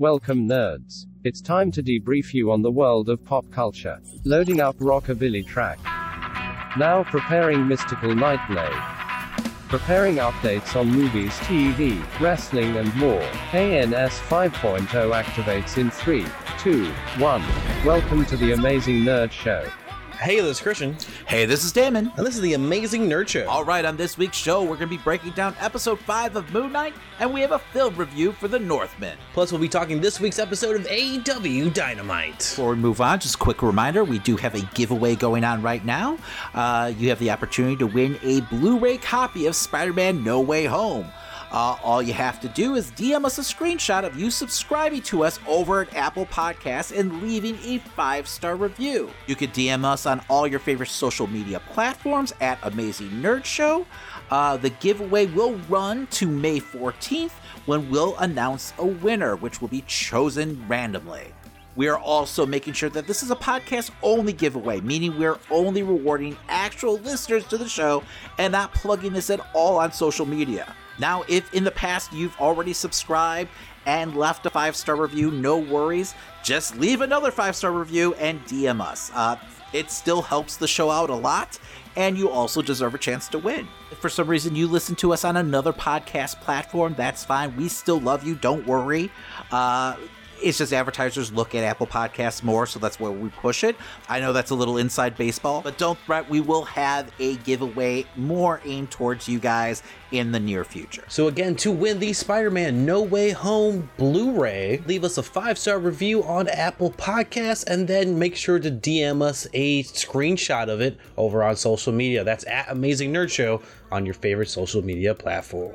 Welcome, nerds. It's time to debrief you on the world of pop culture. Loading up rockabilly track. Now preparing mystical nightblade. Preparing updates on movies, TV, wrestling, and more. ANS 5.0 activates in 3, 2, 1. Welcome to the Amazing Nerd Show. Hey, this is Christian, Hey, this is Damon. and this is the Amazing Nerd Show. All right, on this week's show, we're going to be breaking down episode 5 of Moon Knight, and we have a film review for The Northman. Plus, we'll be talking this week's episode of AEW Dynamite. Before we move on, just a quick reminder we do have a giveaway going on right now. Uh, you have the opportunity to win a Blu ray copy of Spider Man No Way Home. Uh, all you have to do is DM us a screenshot of you subscribing to us over at Apple Podcasts and leaving a five star review. You can DM us on all your favorite social media platforms at Amazing Nerd Show. Uh, the giveaway will run to May 14th when we'll announce a winner, which will be chosen randomly. We are also making sure that this is a podcast only giveaway, meaning we're only rewarding actual listeners to the show and not plugging this at all on social media. Now, if in the past you've already subscribed and left a five star review, no worries. Just leave another five star review and DM us. Uh, it still helps the show out a lot, and you also deserve a chance to win. If for some reason you listen to us on another podcast platform, that's fine. We still love you. Don't worry. Uh, it's just advertisers look at Apple Podcasts more, so that's where we push it. I know that's a little inside baseball, but don't fret. We will have a giveaway more aimed towards you guys in the near future. So, again, to win the Spider Man No Way Home Blu ray, leave us a five star review on Apple Podcasts and then make sure to DM us a screenshot of it over on social media. That's at Amazing Nerd Show on your favorite social media platform.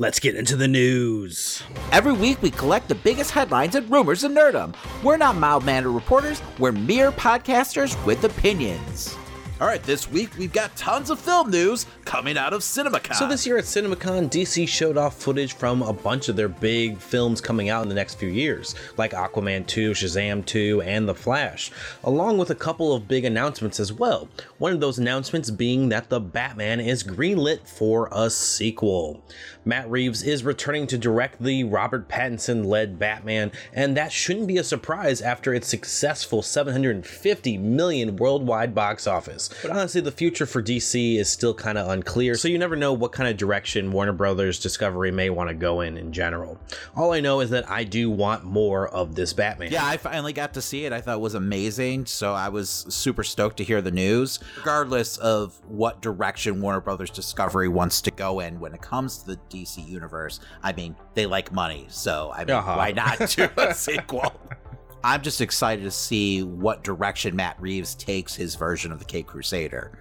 Let's get into the news. Every week, we collect the biggest headlines and rumors in nerdom. We're not mild mannered reporters, we're mere podcasters with opinions. All right, this week we've got tons of film news coming out of CinemaCon. So this year at CinemaCon, DC showed off footage from a bunch of their big films coming out in the next few years, like Aquaman 2, Shazam 2, and The Flash, along with a couple of big announcements as well. One of those announcements being that The Batman is greenlit for a sequel. Matt Reeves is returning to direct the Robert Pattinson-led Batman, and that shouldn't be a surprise after its successful 750 million worldwide box office. But honestly, the future for DC is still kind of unclear, so you never know what kind of direction Warner Brothers Discovery may want to go in in general. All I know is that I do want more of this Batman. Yeah, I finally got to see it. I thought it was amazing. So I was super stoked to hear the news. Regardless of what direction Warner Brothers Discovery wants to go in when it comes to the DC universe, I mean, they like money. So, I mean, Uh-huh. why not do a sequel? I'm just excited to see what direction Matt Reeves takes his version of the Cape Crusader.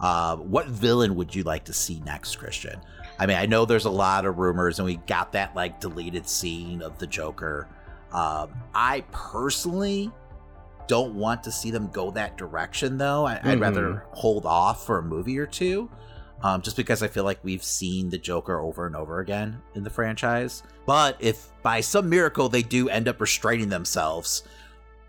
Uh, what villain would you like to see next, Christian? I mean, I know there's a lot of rumors, and we got that like deleted scene of the Joker. Um, I personally don't want to see them go that direction, though. I, I'd Mhm. rather hold off for a movie or two, um, just because I feel like we've seen the Joker over and over again in the franchise. But if by some miracle they do end up restraining themselves,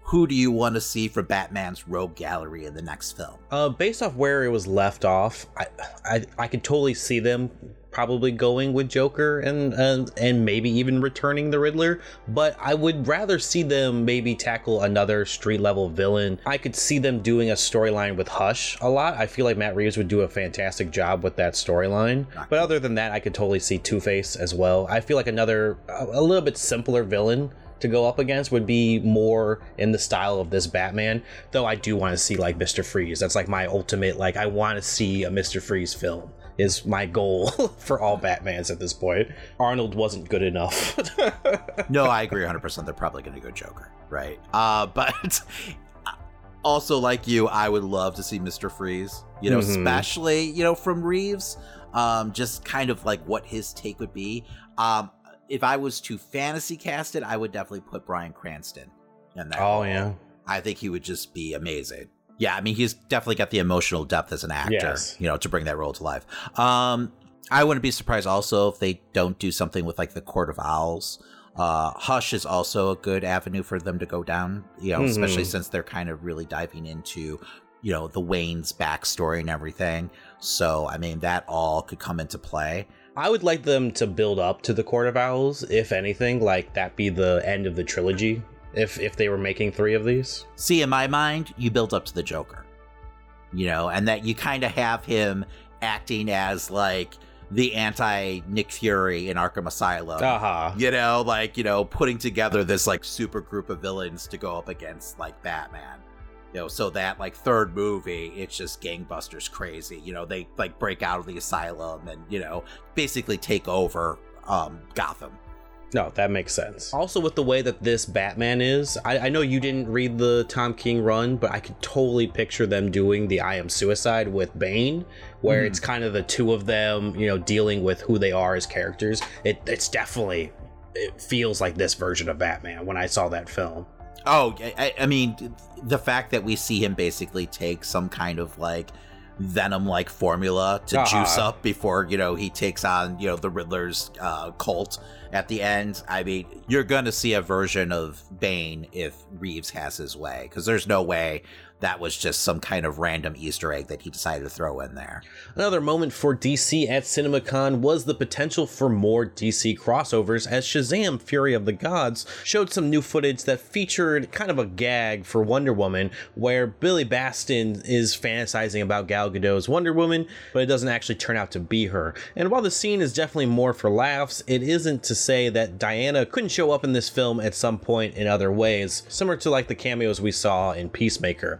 who do you want to see for Batman's Rogue Gallery in the next film? Uh, based off where it was left off, I, I I could totally see them probably going with Joker and and and maybe even returning the Riddler. But I would rather see them maybe tackle another street level villain. I could see them doing a storyline with Hush a lot. I feel like Matt Reeves would do a fantastic job with that storyline. But other than that, I could totally see Two Face as well. I feel like another a, a little bit simpler villain to go up against would be more in the style of this Batman. Though I do want to see like Mr. Freeze. That's like my ultimate like I want to see a Mr. Freeze film is my goal for all Batmans at this point. Arnold wasn't good enough. no, I agree 100%. They're probably going to go Joker, right? Uh, but also, like you, I would love to see Mr. Freeze, you know, Mhm. especially, you know, from Reeves, um, just kind of like what his take would be. Um, if I was to fantasy cast it, I would definitely put Bryan Cranston in that. oh role. yeah. I think he would just be amazing. Yeah, I mean, he's definitely got the emotional depth as an actor, Yes. you know, to bring that role to life. Um, I wouldn't be surprised also if they don't do something with like the Court of Owls. Uh, Hush is also a good avenue for them to go down, you know, especially Mhm. since they're kind of really diving into, you know, the Wayne's backstory and everything. So, I mean, that all could come into play. I would like them to build up to the Court of Owls, if anything, like that be the end of the trilogy. If if they were making three of these, See, in my mind, you build up to the Joker, you know, and that you kind of have him acting as like the anti Nick Fury in Arkham Asylum. aha, You know, like, you know, putting together this like super group of villains to go up against like Batman. You know, so that like third movie, it's just gangbusters crazy. You know, they like break out of the asylum and, you know, basically take over um Gotham. No, that makes sense. Also, with the way that this Batman is, I, I know you didn't read the Tom King run, but I could totally picture them doing the I Am Suicide with Bane, where Mhm. it's kind of the two of them, you know, dealing with who they are as characters. It, it's definitely, it feels like this version of Batman when I saw that film. Oh, I, I- I mean, the fact that we see him basically take some kind of like venom like formula to Uh-huh. juice up before, you know, he takes on, you know, the Riddler's uh, cult at the end. I mean, you're going to see a version of Bane if Reeves has his way, because there's no way that was just some kind of random Easter egg that he decided to throw in there. Another moment for DC at CinemaCon was the potential for more DC crossovers as Shazam Fury of the Gods showed some new footage that featured kind of a gag for Wonder Woman where Billy Batson is fantasizing about Gal Gadot's Wonder Woman, but it doesn't actually turn out to be her. And while the scene is definitely more for laughs, it isn't to say that Diana couldn't show up in this film at some point in other ways, similar to like the cameos we saw in Peacemaker.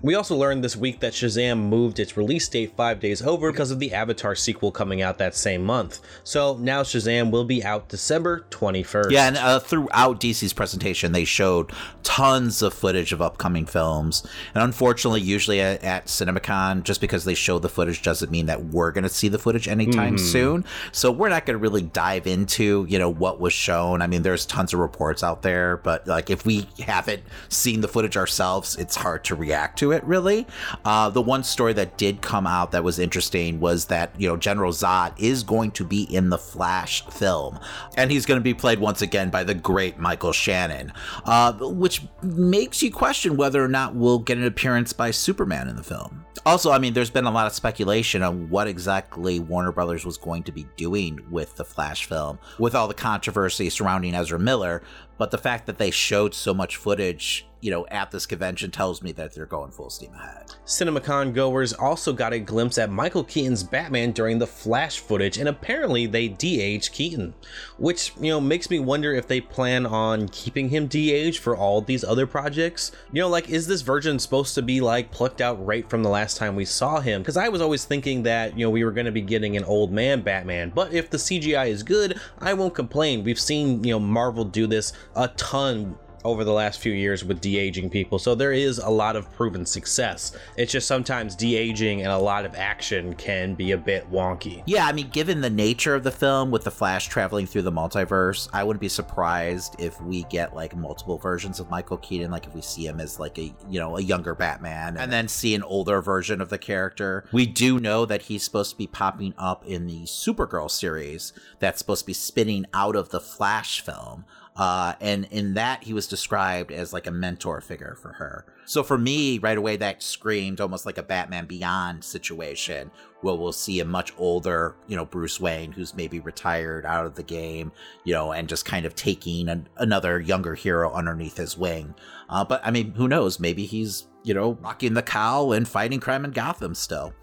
We also learned this week that Shazam moved its release date five days over because of the Avatar sequel coming out that same month. So now Shazam will be out December 21st. Yeah, and uh, throughout DC's presentation, they showed tons of footage of upcoming films. And unfortunately, usually at, at CinemaCon, just because they show the footage doesn't mean that we're going to see the footage anytime soon. So we're not going to really dive into, you know, what was shown. I mean, there's tons of reports out there, but like if we haven't seen the footage ourselves, it's hard to react to it really. Uh, the one story that did come out that was interesting was that, you know, General Zod is going to be in the Flash film, and he's going to be played once again by the great Michael Shannon, uh, which makes you question whether or not we'll get an appearance by Superman in the film. Also, I mean, there's been a lot of speculation on what exactly Warner Brothers was going to be doing with the Flash film, with all the controversy surrounding Ezra Miller. But the fact that they showed so much footage, you know, at this convention tells me that they're going full steam ahead. CinemaCon goers also got a glimpse at Michael Keaton's Batman during the Flash footage, and apparently they de-aged Keaton, which you know makes me wonder if they plan on keeping him de-aged for all these other projects. You know, like is this version supposed to be like plucked out right from the last time we saw him? Because I was always thinking that you know we were going to be getting an old man Batman, but if the CGI is good, I won't complain. We've seen you know Marvel do this a ton over the last few years with de-aging people so there is a lot of proven success it's just sometimes de-aging and a lot of action can be a bit wonky Yeah, I mean, given the nature of the film with the Flash traveling through the multiverse, I wouldn't be surprised if we get like multiple versions of Michael Keaton, like if we see him as like a you know a younger Batman, and then see an older version of the character. We do know that he's supposed to be popping up in the Supergirl series that's supposed to be spinning out of the Flash film. Uh, and in that, he was described as like a mentor figure for her. So for me, right away, that screamed almost like a Batman Beyond situation, where we'll see a much older, you know, Bruce Wayne, who's maybe retired out of the game, you know, and just kind of taking an, another younger hero underneath his wing. Uh, but I mean, who knows? Maybe he's, you know, rocking the cowl and fighting crime in Gotham still.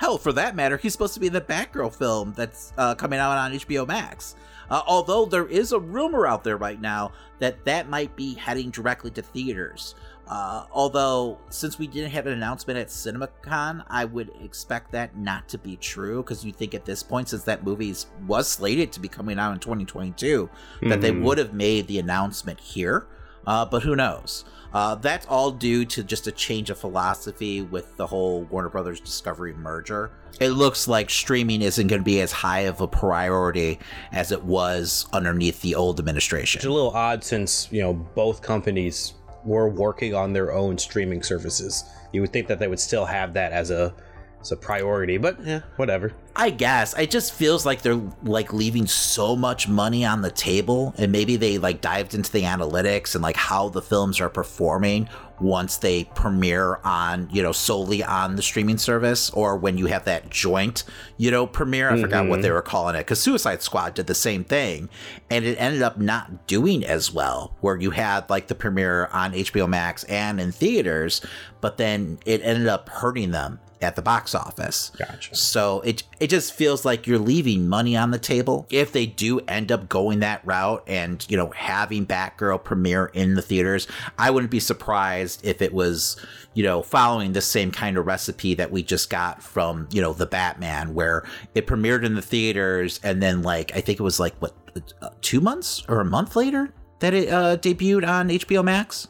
Hell, for that matter, he's supposed to be in the Batgirl film that's uh, coming out on HBO Max. Uh, although there is a rumor out there right now that that might be heading directly to theaters. Uh, although, since we didn't have an announcement at CinemaCon, I would expect that not to be true because you think at this point, since that movie was slated to be coming out in 2022, that they Mhm. would have made the announcement here. Uh, but who knows? Uh, that's all due to just a change of philosophy with the whole Warner Brothers Discovery merger. It looks like streaming isn't going to be as high of a priority as it was underneath the old administration. it's a little odd since you know both companies were working on their own streaming services you would think that they would still have that as a it's a priority. But yeah, whatever. I guess it just feels like they're like leaving so much money on the table, and maybe they like dived into the analytics and like how the films are performing once they premiere on you know solely on the streaming service or when you have that joint you know premiere. I mm-hmm. forgot what mm-hmm. they were calling it because Suicide Squad did the same thing, and it ended up not doing as well. Where you had like the premiere on HBO Max and in theaters, but then it ended up hurting them at the box office. Gotcha. So it it just feels like you're leaving money on the table if they do end up going that route and you know having Batgirl premiere in the theaters. I wouldn't be surprised if it was you know following the same kind of recipe that we just got from you know the Batman, where it premiered in the theaters and then like I think it was like what uh, two months or a month later that it uh, debuted on HBO Max.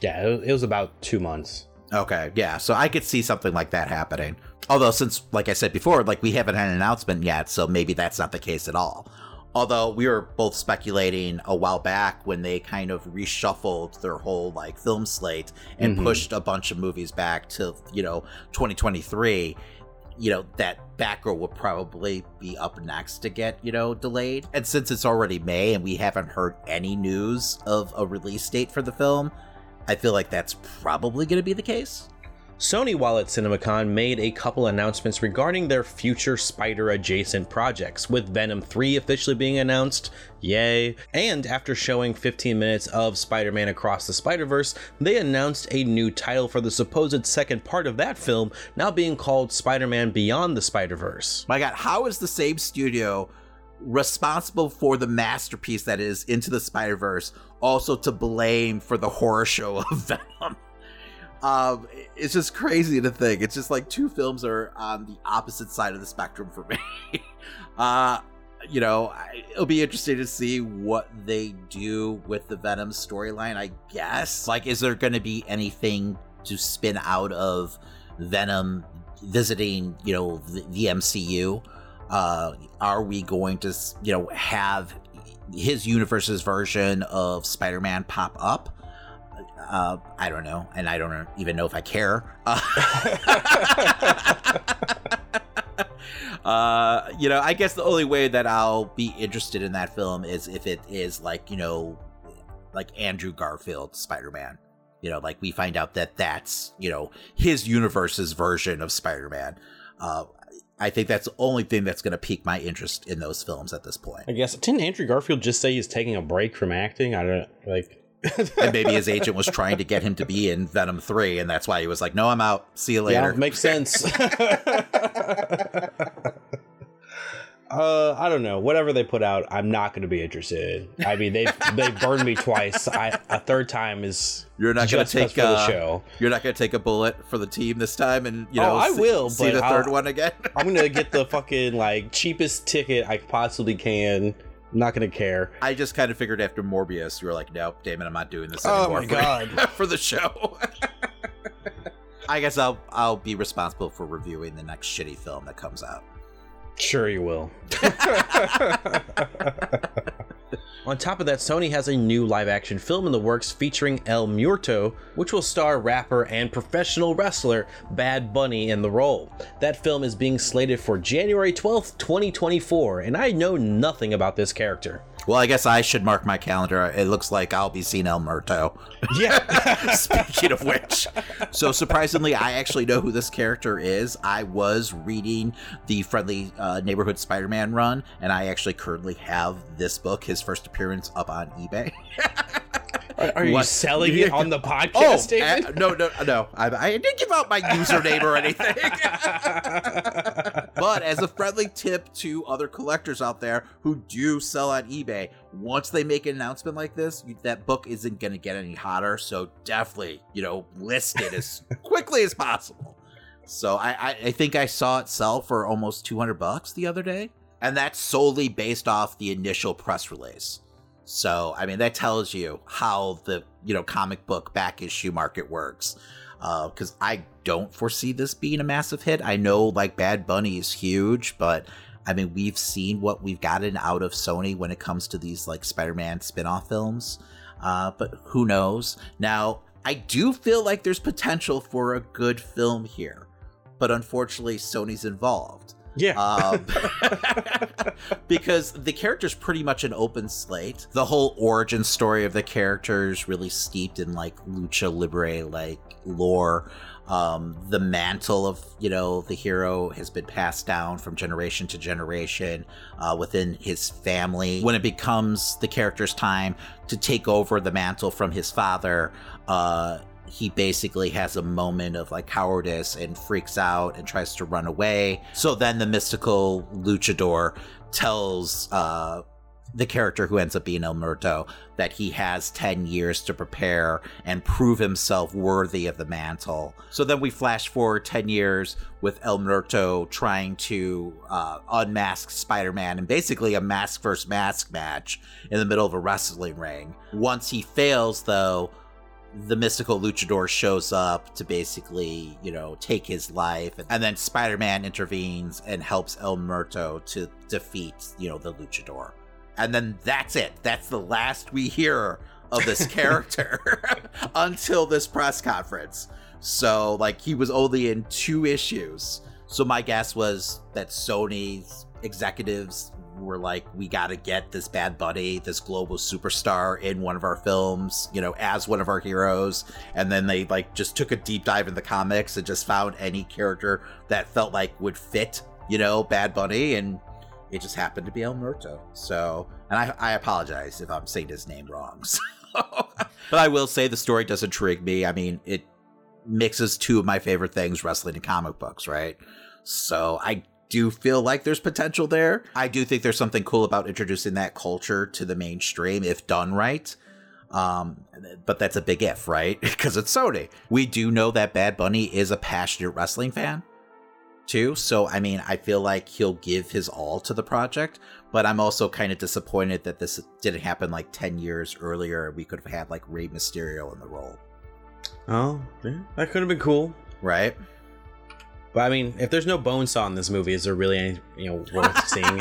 Yeah, it was about two months. Okay, yeah. So I could see something like that happening. Although, since, like I said before, like we haven't had an announcement yet, so maybe that's not the case at all. Although we were both speculating a while back when they kind of reshuffled their whole like film slate and mm-hmm. pushed a bunch of movies back to, you know, 2023 you know, that Batgirl would probably be up next to get, you know, delayed. And since it's already May and we haven't heard any news of a release date for the film, I feel like that's probably going to be the case. Sony, while at CinemaCon, made a couple announcements regarding their future Spider adjacent projects, with Venom 3 officially being announced, yay, and after showing 15 minutes of Spider Man Across the Spider Verse, they announced a new title for the supposed second part of that film, now being called Spider Man Beyond the Spider Verse. My god, how is the same studio responsible for the masterpiece that is Into the Spider Verse also to blame for the horror show of Venom. Um, it's just crazy to think. It's just like two films are on the opposite side of the spectrum for me. uh, you know, it'll be interesting to see what they do with the Venom storyline, I guess. Like, is there going to be anything to spin out of Venom visiting, you know, the, the MCU? Uh, are we going to, you know, have his universe's version of Spider-Man pop up. Uh, I don't know, and I don't even know if I care. Uh, uh, you know, I guess the only way that I'll be interested in that film is if it is like you know, like Andrew Garfield Spider-Man. You know, like we find out that that's you know his universe's version of Spider-Man. Uh, I think that's the only thing that's going to pique my interest in those films at this point. I guess didn't Andrew Garfield just say he's taking a break from acting? I don't like. and maybe his agent was trying to get him to be in Venom 3, and that's why he was like, no, I'm out. See you later. Yeah, makes sense. Uh, I don't know. Whatever they put out, I'm not going to be interested. I mean, they they burned me twice. I, a third time is you're not going to take uh, the show. You're not going to take a bullet for the team this time, and you know, oh, I see, will. See the 3rd one again. I'm going to get the fucking like cheapest ticket I possibly can. I'm not gonna care. I just kind of figured after Morbius, you were like, "Nope, Damon, I'm not doing this anymore." Oh my for, god, for the show. I guess I'll I'll be responsible for reviewing the next shitty film that comes out. Sure, you will. On top of that, Sony has a new live action film in the works featuring El Muerto, which will star rapper and professional wrestler Bad Bunny in the role. That film is being slated for January 12th, 2024, and I know nothing about this character. Well, I guess I should mark my calendar. It looks like I'll be seeing El Muerto. Yeah. Speaking of which. So, surprisingly, I actually know who this character is. I was reading the Friendly uh, Neighborhood Spider Man run, and I actually currently have this book, his first appearance, up on eBay. Are, are you selling it on the podcast, oh, uh, no, no, no. I, I, didn't give out my username or anything. but as a friendly tip to other collectors out there who do sell on eBay, once they make an announcement like this, that book isn't going to get any hotter. So definitely, you know, list it as quickly as possible. So I, I, I think I saw it sell for almost 200 bucks the other day. And that's solely based off the initial press release. So, I mean, that tells you how the, you know, comic book back issue market works. Because uh, I don't foresee this being a massive hit. I know, like, Bad Bunny is huge, but I mean, we've seen what we've gotten out of Sony when it comes to these, like, Spider Man spin off films. Uh, but who knows? Now, I do feel like there's potential for a good film here. But unfortunately, Sony's involved. Yeah. Um, because the character's pretty much an open slate. The whole origin story of the characters really steeped in like lucha libre like lore. Um, the mantle of you know the hero has been passed down from generation to generation uh, within his family. When it becomes the character's time to take over the mantle from his father, uh, he basically has a moment of like cowardice and freaks out and tries to run away. So then the mystical luchador tells uh, the character who ends up being El Muerto that he has 10 years to prepare and prove himself worthy of the mantle. So then we flash forward 10 years with El Muerto trying to uh, unmask Spider Man in basically a mask versus mask match in the middle of a wrestling ring. Once he fails, though, the mystical luchador shows up to basically, you know, take his life. And then Spider Man intervenes and helps El Muerto to defeat, you know, the luchador and then that's it. That's the last we hear of this character until this press conference. So, like, he was only in two issues. So, my guess was that Sony's executives were like, we got to get this Bad buddy, this global superstar, in one of our films, you know, as one of our heroes. And then they, like, just took a deep dive in the comics and just found any character that felt like would fit, you know, Bad Bunny and it just happened to be El Muerto. So, and I, I apologize if I'm saying his name wrong. So, but I will say the story does intrigue me. I mean, it mixes two of my favorite things, wrestling and comic books, right? So I do you feel like there's potential there. I do think there's something cool about introducing that culture to the mainstream if done right. Um, but that's a big if, right? Because it's Sony. We do know that Bad Bunny is a passionate wrestling fan too. So, I mean, I feel like he'll give his all to the project, but I'm also kind of disappointed that this didn't happen like 10 years earlier. We could have had like Rey Mysterio in the role. Oh, yeah, that could have been cool. Right? But I mean, if there's no Bonesaw in this movie, is there really any, you know, worth seeing?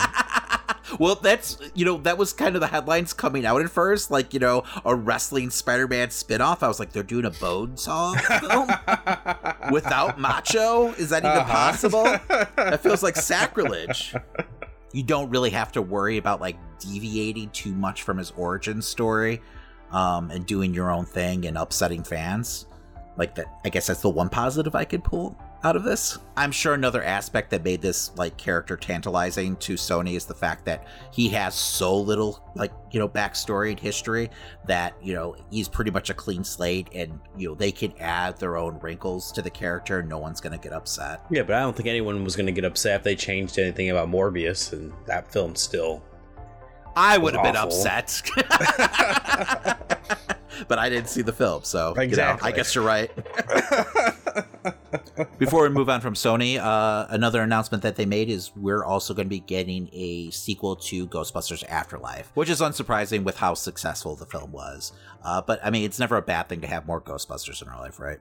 well, that's you know that was kind of the headlines coming out at first, like you know a wrestling Spider-Man spinoff. I was like, they're doing a Bonesaw film without Macho. Is that even uh-huh. possible? That feels like sacrilege. You don't really have to worry about like deviating too much from his origin story, um, and doing your own thing and upsetting fans. Like that, I guess that's the one positive I could pull out of this. I'm sure another aspect that made this like character tantalizing to Sony is the fact that he has so little like, you know, backstory and history that, you know, he's pretty much a clean slate and, you know, they can add their own wrinkles to the character and no one's going to get upset. Yeah, but I don't think anyone was going to get upset if they changed anything about Morbius and that film still I would have been upset. but I didn't see the film, so exactly. You know, I guess you're right. Before we move on from Sony, uh, another announcement that they made is we're also going to be getting a sequel to Ghostbusters Afterlife, which is unsurprising with how successful the film was. Uh, but I mean, it's never a bad thing to have more Ghostbusters in our life, right?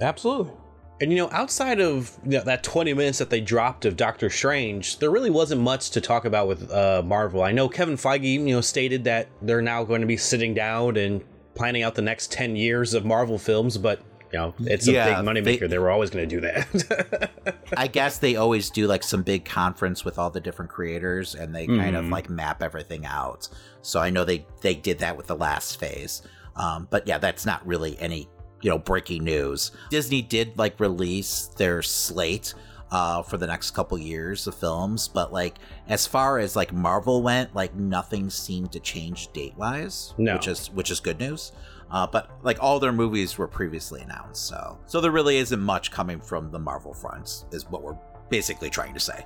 Absolutely. And you know, outside of you know, that 20 minutes that they dropped of Doctor Strange, there really wasn't much to talk about with uh, Marvel. I know Kevin Feige, you know, stated that they're now going to be sitting down and planning out the next 10 years of Marvel films, but you know, it's a yeah, big moneymaker. They, they were always going to do that. I guess they always do like some big conference with all the different creators, and they mm-hmm. kind of mm-hmm. like map everything out. So I know they they did that with the last phase. Um, but yeah, that's not really any you know breaking news. Disney did like release their slate uh, for the next couple years of films, but like as far as like Marvel went, like nothing seemed to change date wise, no. which is which is good news. Uh, but like all their movies were previously announced, so so there really isn't much coming from the Marvel fronts, is what we're basically trying to say.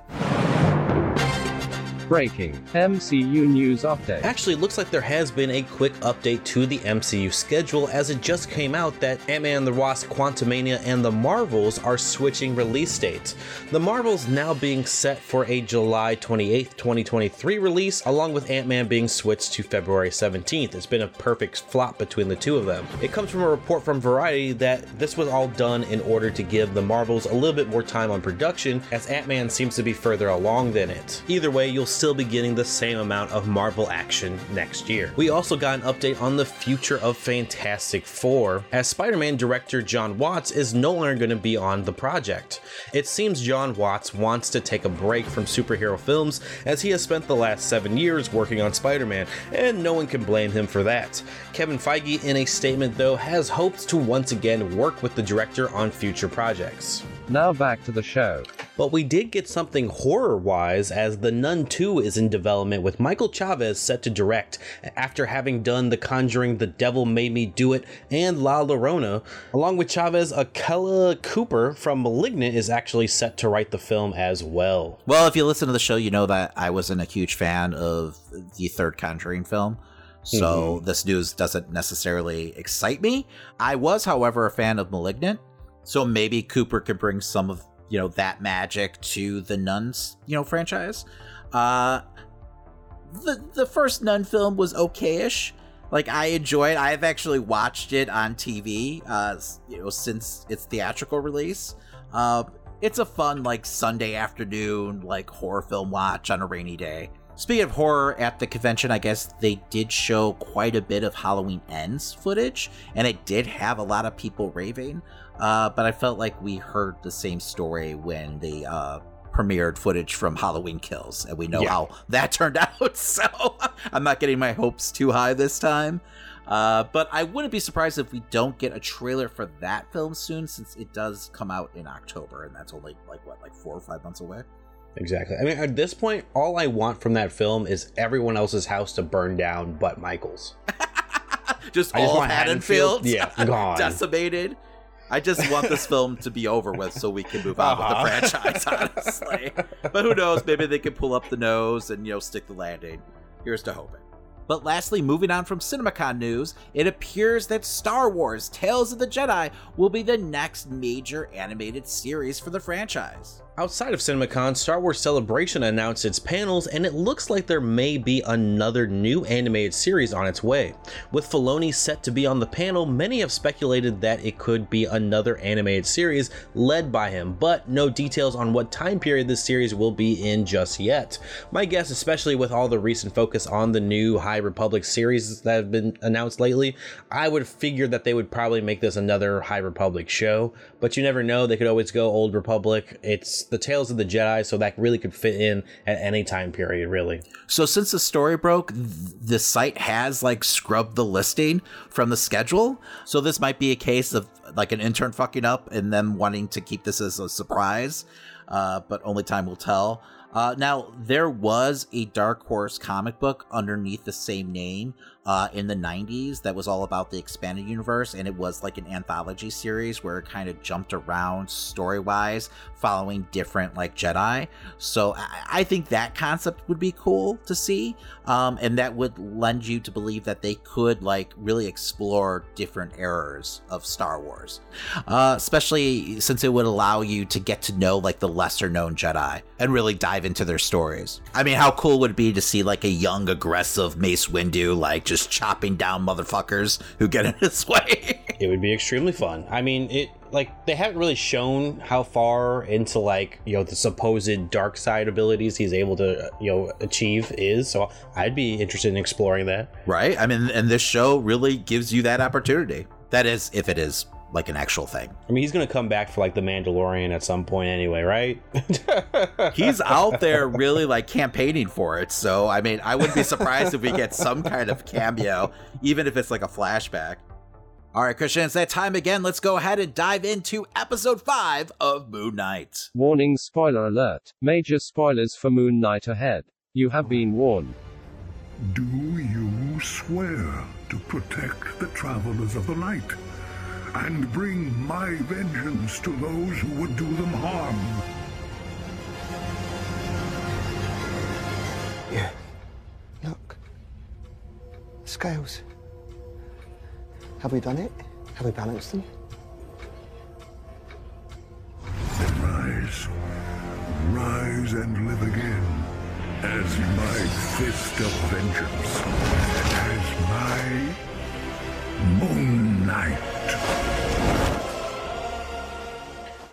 Breaking MCU news update. Actually, looks like there has been a quick update to the MCU schedule as it just came out that Ant-Man and the Wasp Quantumania and the Marvels are switching release dates. The Marvels now being set for a July 28th, 2023 release, along with Ant-Man being switched to February 17th. It's been a perfect flop between the two of them. It comes from a report from Variety that this was all done in order to give the Marvels a little bit more time on production, as Ant-Man seems to be further along than it. Either way, you'll still be getting the same amount of Marvel action next year. We also got an update on the future of Fantastic Four, as Spider Man director Jon Watts is no longer going to be on the project. It seems Jon Watts wants to take a break from superhero films as he has spent the last seven years working on Spider Man, and no one can blame him for that. Kevin Feige, in a statement though, has hopes to once again work with the director on future projects. Now back to the show. But we did get something horror wise as The Nun 2 is in development with Michael Chaves set to direct after having done The Conjuring, The Devil Made Me Do It, and La Llorona. Along with Chaves, Akela Cooper from Malignant is actually set to write the film as well. Well, if you listen to the show, you know that I wasn't a huge fan of the third Conjuring film. So mm-hmm. this news doesn't necessarily excite me. I was, however, a fan of Malignant. So maybe Cooper could bring some of you know that magic to the Nuns you know franchise. Uh, the the first Nun film was okayish. Like I enjoyed. I've actually watched it on TV. Uh, you know since its theatrical release. Uh, it's a fun like Sunday afternoon like horror film watch on a rainy day. Speaking of horror, at the convention, I guess they did show quite a bit of Halloween Ends footage, and it did have a lot of people raving. Uh, but I felt like we heard the same story when they uh, premiered footage from Halloween Kills, and we know yeah. how that turned out. So I'm not getting my hopes too high this time. Uh, but I wouldn't be surprised if we don't get a trailer for that film soon, since it does come out in October, and that's only like what, like four or five months away. Exactly. I mean, at this point, all I want from that film is everyone else's house to burn down, but Michael's. just I all just Haddonfield, yeah, gone, decimated. I just want this film to be over with so we can move on uh-huh. with the uh-huh. franchise, honestly. but who knows? Maybe they can pull up the nose and you know stick the landing. Here's to hoping. But lastly, moving on from CinemaCon news, it appears that Star Wars Tales of the Jedi will be the next major animated series for the franchise. Outside of CinemaCon, Star Wars Celebration announced its panels, and it looks like there may be another new animated series on its way. With Filoni set to be on the panel, many have speculated that it could be another animated series led by him, but no details on what time period this series will be in just yet. My guess, especially with all the recent focus on the new High Republic series that have been announced lately, I would figure that they would probably make this another High Republic show, but you never know, they could always go Old Republic. It's the Tales of the Jedi, so that really could fit in at any time period, really. So since the story broke, the site has like scrubbed the listing from the schedule. So this might be a case of like an intern fucking up and them wanting to keep this as a surprise. Uh, but only time will tell. Uh, now, there was a Dark Horse comic book underneath the same name uh, in the 90s that was all about the expanded universe, and it was like an anthology series where it kind of jumped around story wise, following different like Jedi. So I, I think that concept would be cool to see, um, and that would lend you to believe that they could like really explore different eras of Star Wars, uh, especially since it would allow you to get to know like the lesser known Jedi and really dive into their stories. I mean, how cool would it be to see like a young, aggressive Mace Windu like just chopping down motherfuckers who get in his way? it would be extremely fun. I mean, it like they haven't really shown how far into like you know the supposed dark side abilities he's able to uh, you know achieve is so i'd be interested in exploring that right i mean and this show really gives you that opportunity that is if it is like an actual thing. I mean, he's going to come back for like the Mandalorian at some point anyway, right? he's out there really like campaigning for it. So, I mean, I wouldn't be surprised if we get some kind of cameo, even if it's like a flashback. All right, Christian, it's that time again. Let's go ahead and dive into episode 5 of Moon Knight. Warning spoiler alert. Major spoilers for Moon Knight ahead. You have been warned. Do you swear to protect the travelers of the light? And bring my vengeance to those who would do them harm. Yeah. Look. Scales. Have we done it? Have we balanced them? Then rise. Rise and live again. As my fist of vengeance. As my Moon Knight.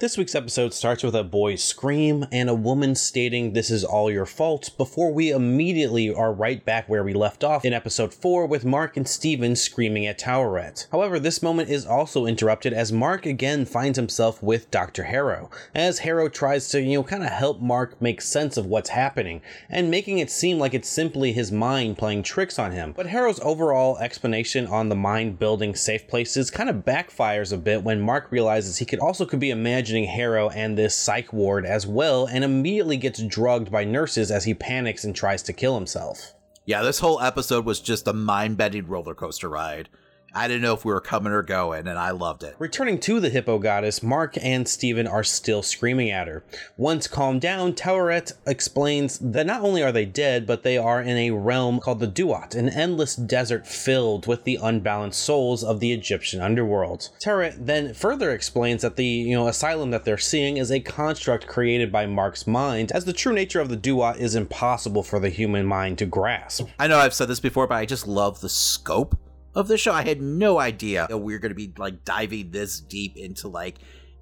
This week's episode starts with a boy's scream and a woman stating this is all your fault before we immediately are right back where we left off in episode 4 with Mark and Steven screaming at Taweret. However, this moment is also interrupted as Mark again finds himself with Dr. Harrow, as Harrow tries to, you know, kind of help Mark make sense of what's happening and making it seem like it's simply his mind playing tricks on him. But Harrow's overall explanation on the mind building safe places kind of backfires a bit when Mark realizes he could also could be imagining Harrow and this psych ward as well and immediately gets drugged by nurses as he panics and tries to kill himself. Yeah, this whole episode was just a mind bending roller coaster ride. I didn't know if we were coming or going, and I loved it. Returning to the Hippo Goddess, Mark and Steven are still screaming at her. Once calmed down, Taweret explains that not only are they dead, but they are in a realm called the Duat, an endless desert filled with the unbalanced souls of the Egyptian underworld. Taweret then further explains that the you know asylum that they're seeing is a construct created by Mark's mind, as the true nature of the Duat is impossible for the human mind to grasp. I know I've said this before, but I just love the scope of the show. I had no idea that we were going to be like diving this deep into like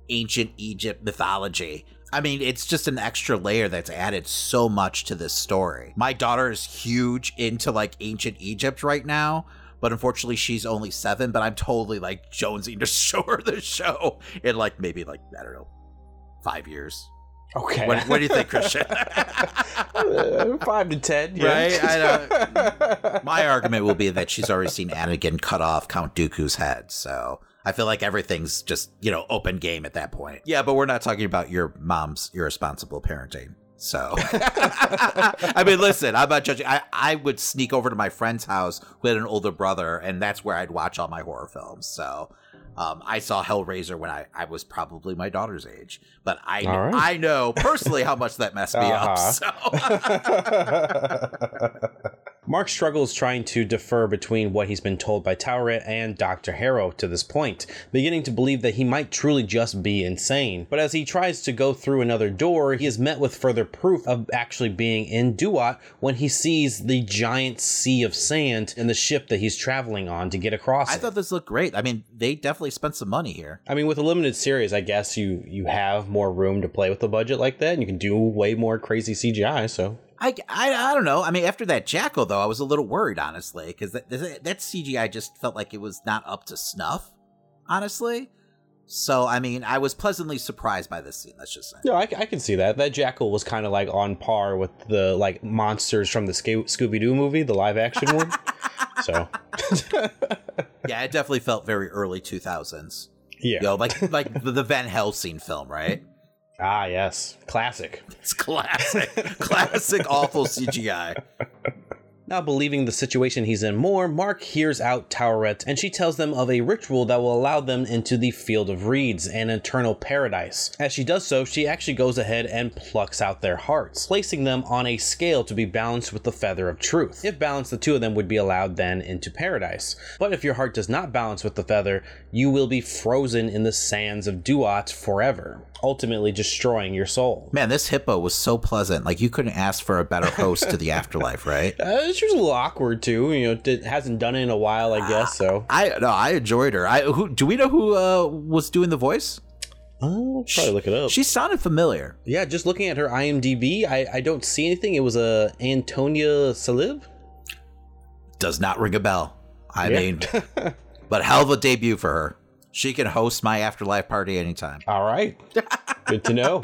ancient Egypt mythology. I mean, it's just an extra layer that's added so much to this story. My daughter is huge into like ancient Egypt right now, but unfortunately she's only seven. But I'm totally like jonesing to show her the show in like maybe like, I don't know, five years. Okay. What, what do you think, Christian? Uh, five to ten, yeah. right? I don't, my argument will be that she's already seen Anakin cut off Count Dooku's head, so I feel like everything's just you know open game at that point. Yeah, but we're not talking about your mom's irresponsible parenting. So, I mean, listen, I'm not judging. I, I would sneak over to my friend's house who had an older brother, and that's where I'd watch all my horror films. So, um, I saw Hellraiser when I, I was probably my daughter's age, but I right. I know personally how much that messed me Uh-huh. up. So. Mark struggles trying to defer between what he's been told by Taweret and Dr. Harrow to this point, beginning to believe that he might truly just be insane. But as he tries to go through another door, he is met with further proof of actually being in Duat when he sees the giant sea of sand in the ship that he's traveling on to get across. I it. thought this looked great. I mean, they definitely spent some money here. I mean, with a limited series, I guess you you have more room to play with the budget like that, and you can do way more crazy CGI. So I, I, I don't know. I mean, after that Jackal, though, I was a little worried, honestly, because that, that, that CGI just felt like it was not up to snuff, honestly. So, I mean, I was pleasantly surprised by this scene, let's just say. No, I, I can see that. That jackal was kind of like on par with the like monsters from the Sco- Scooby Doo movie, the live action one. So Yeah, it definitely felt very early 2000s. yeah. You know, like like the, the Van Helsing film, right? Ah, yes, classic. It's classic. classic awful CGI. Now believing the situation he's in more, Mark hears out Taweret and she tells them of a ritual that will allow them into the Field of Reeds, an eternal paradise. As she does so, she actually goes ahead and plucks out their hearts, placing them on a scale to be balanced with the feather of truth. If balanced, the two of them would be allowed then into paradise. But if your heart does not balance with the feather, you will be frozen in the sands of Duat forever, ultimately destroying your soul. Man, this hippo was so pleasant. Like, you couldn't ask for a better host to the afterlife, right? Uh, she was a little awkward too, you know, did, hasn't done it in a while, I guess, so. I no, I enjoyed her. I who do we know who uh, was doing the voice? I'll probably look it up. She sounded familiar. yeah, just looking at her IMDb, I, I don't see anything. It was a uh, Antonia Salib. Does not ring a bell. I Yeah. mean, but hell of a debut for her. She can host my afterlife party anytime. All right, good to know.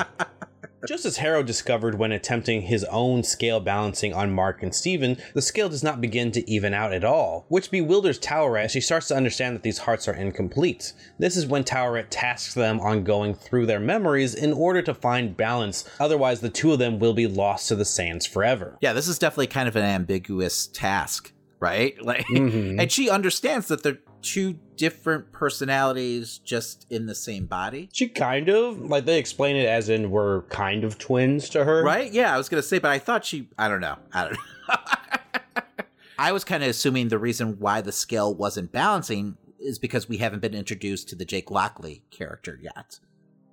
Just as Harrow discovered when attempting his own scale balancing on Mark and Steven, the scale does not begin to even out at all, which bewilders Taweret as she starts to understand that these hearts are incomplete. This is when Taweret tasks them on going through their memories in order to find balance, otherwise, the two of them will be lost to the sands forever. Yeah, this is definitely kind of an ambiguous task, right? Like, Mhm. and she understands that they're two different personalities just in the same body. She kind of, like, they explain it as in we're kind of twins to her. Right? Yeah, I was gonna say, but I thought she. I don't know. I don't know. I was kind of assuming the reason why the scale wasn't balancing is because we haven't been introduced to the Jake Lockley character yet,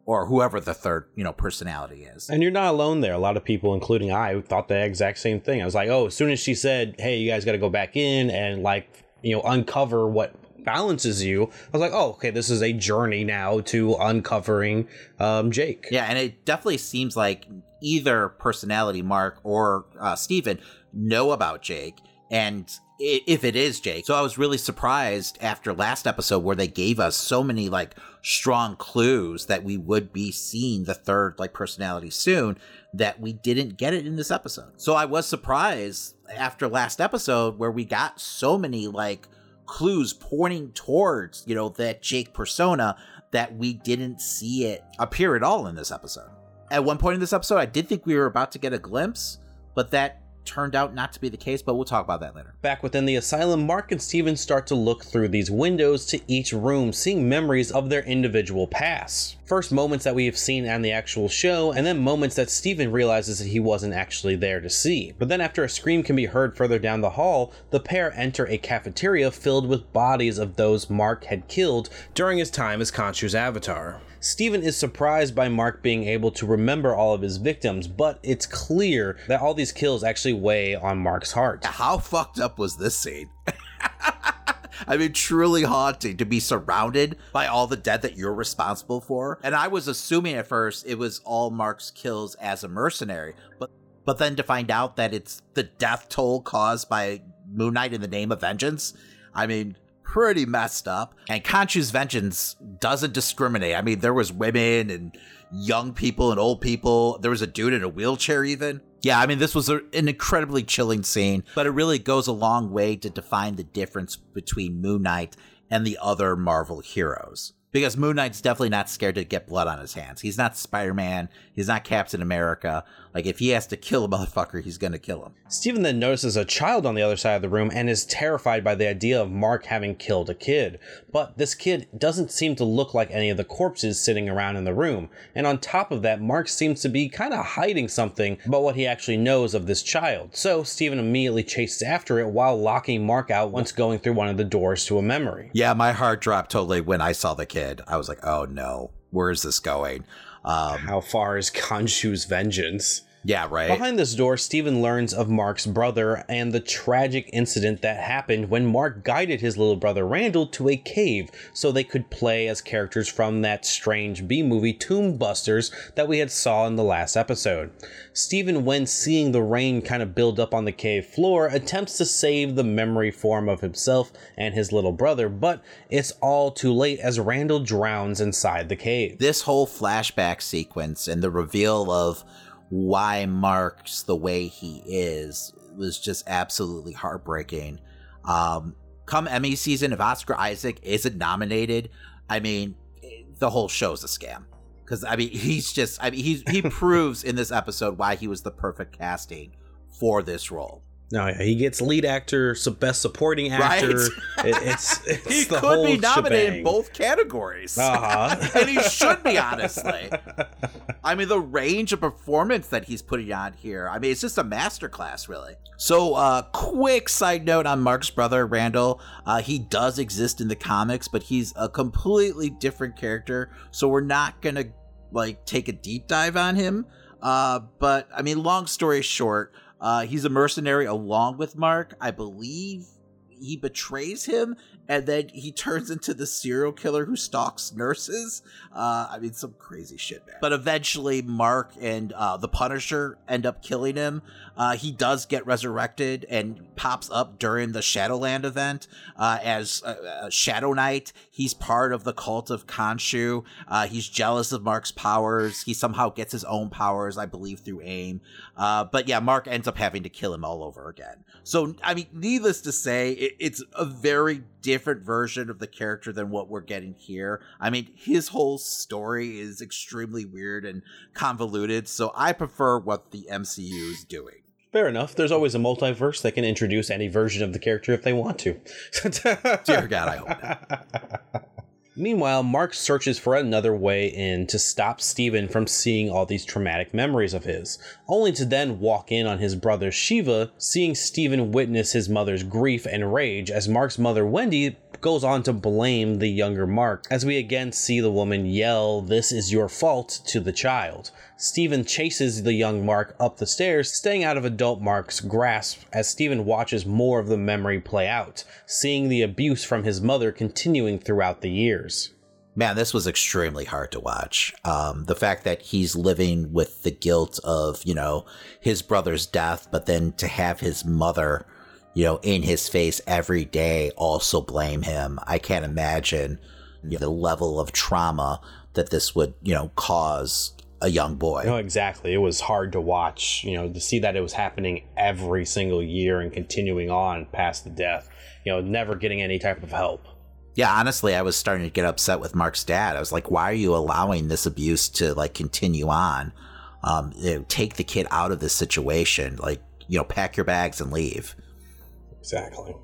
or whoever the third, you know, personality is. And you're not alone there. A lot of people, including I, thought the exact same thing. I was like, oh, as soon as she said, hey, you guys got to go back in and, like, you know, uncover what balances you. I was like, oh, okay, this is a journey now to uncovering um, Jake. Yeah, and it definitely seems like either personality, Mark or uh, Steven, know about Jake. And if it is Jake, so I was really surprised after last episode where they gave us so many like strong clues that we would be seeing the third like personality soon that we didn't get it in this episode. So I was surprised after last episode where we got so many like clues pointing towards, you know, that Jake persona that we didn't see it appear at all in this episode. At one point in this episode, I did think we were about to get a glimpse, but that turned out not to be the case, but we'll talk about that later. Back within the asylum, Mark and Steven start to look through these windows to each room, seeing memories of their individual pasts. First, moments that we have seen on the actual show, and then moments that Steven realizes that he wasn't actually there to see. But then, after a scream can be heard further down the hall, the pair enter a cafeteria filled with bodies of those Mark had killed during his time as Khonshu's avatar. Steven is surprised by Mark being able to remember all of his victims, but it's clear that all these kills actually weigh on Mark's heart. How fucked up was this scene? I mean, truly haunting to be surrounded by all the dead that you're responsible for. And I was assuming at first it was all Mark's kills as a mercenary, but but then to find out that it's the death toll caused by Moon Knight in the name of vengeance, I mean, pretty messed up. And Khonshu's vengeance doesn't discriminate. I mean, there was women and young people and old people. There was a dude in a wheelchair even. Yeah, I mean, this was a, an incredibly chilling scene, but it really goes a long way to define the difference between Moon Knight and the other Marvel heroes. Because Moon Knight's definitely not scared to get blood on his hands. He's not Spider Man. He's not Captain America. Like, if he has to kill a motherfucker, he's gonna kill him. Steven then notices a child on the other side of the room and is terrified by the idea of Mark having killed a kid. But this kid doesn't seem to look like any of the corpses sitting around in the room. And on top of that, Mark seems to be kind of hiding something about what he actually knows of this child. So Steven immediately chases after it while locking Mark out once going through one of the doors to a memory. Yeah, my heart dropped totally when I saw the kid. I was like, oh no, where is this going? Um, How far is Khonshu's vengeance? Yeah, right. Behind this door, Steven learns of Mark's brother and the tragic incident that happened when Mark guided his little brother Randall to a cave so they could play as characters from that strange B movie Tomb Busters that we had saw in the last episode. Steven, when seeing the rain kind of build up on the cave floor, attempts to save the memory form of himself and his little brother, but it's all too late as Randall drowns inside the cave. this whole flashback sequence and the reveal of why Mark's the way he is was just absolutely heartbreaking. Um, come Emmy season, if Oscar Isaac isn't nominated, I mean, the whole show's a scam. Because I mean, he's just I mean, he he proves in this episode why he was the perfect casting for this role. No, yeah, he gets lead actor, su- best supporting actor. Right? It- it's, it's He could be nominated in both categories. Uh-huh. and he should be, honestly. I mean, the range of performance that he's putting on here, I mean, it's just a masterclass, really. So, uh, quick side note on Mark's brother, Randall. Uh, he does exist in the comics, but he's a completely different character. So, we're not going to, like, take a deep dive on him. Uh, but, I mean, long story short, uh, he's a mercenary along with Mark. I believe he betrays him and then he turns into the serial killer who stalks nurses. Uh, I mean, some crazy shit, man. But eventually, Mark and uh, the Punisher end up killing him. Uh, he does get resurrected and pops up during the Shadowland event uh, as uh, uh, Shadow Knight. He's part of the cult of Khonshu. He's jealous of Mark's powers. He somehow gets his own powers, I believe, through AIM. But yeah, Mark ends up having to kill him all over again. So, I mean, needless to say, it, it's a very different version of the character than what we're getting here. I mean, his whole story is extremely weird and convoluted, so I prefer what the MCU is doing. Fair enough. There's always a multiverse that can introduce any version of the character if they want to. Dear God, I hope not. Meanwhile, Mark searches for another way in to stop Steven from seeing all these traumatic memories of his, only to then walk in on his brother Shiva, seeing Steven witness his mother's grief and rage as Mark's mother Wendy goes on to blame the younger Mark, as we again see the woman yell, This is your fault, to the child. Stephen chases the young Mark up the stairs, staying out of adult Mark's grasp as Stephen watches more of the memory play out, seeing the abuse from his mother continuing throughout the years. Man, this was extremely hard to watch. Um, the fact that he's living with the guilt of, you know, his brother's death, but then to have his mother, you know, in his face every day also blame him. I can't imagine you know, the level of trauma that this would, you know, cause a young boy. No, exactly. It was hard to watch, you know, to see that it was happening every single year and continuing on past the death, you know, never getting any type of help yeah, honestly, I was starting to get upset with Mark's dad. I was like, why are you allowing this abuse to like continue on? Um, you know, take the kid out of this situation. Like, you know, pack your bags and leave. Exactly.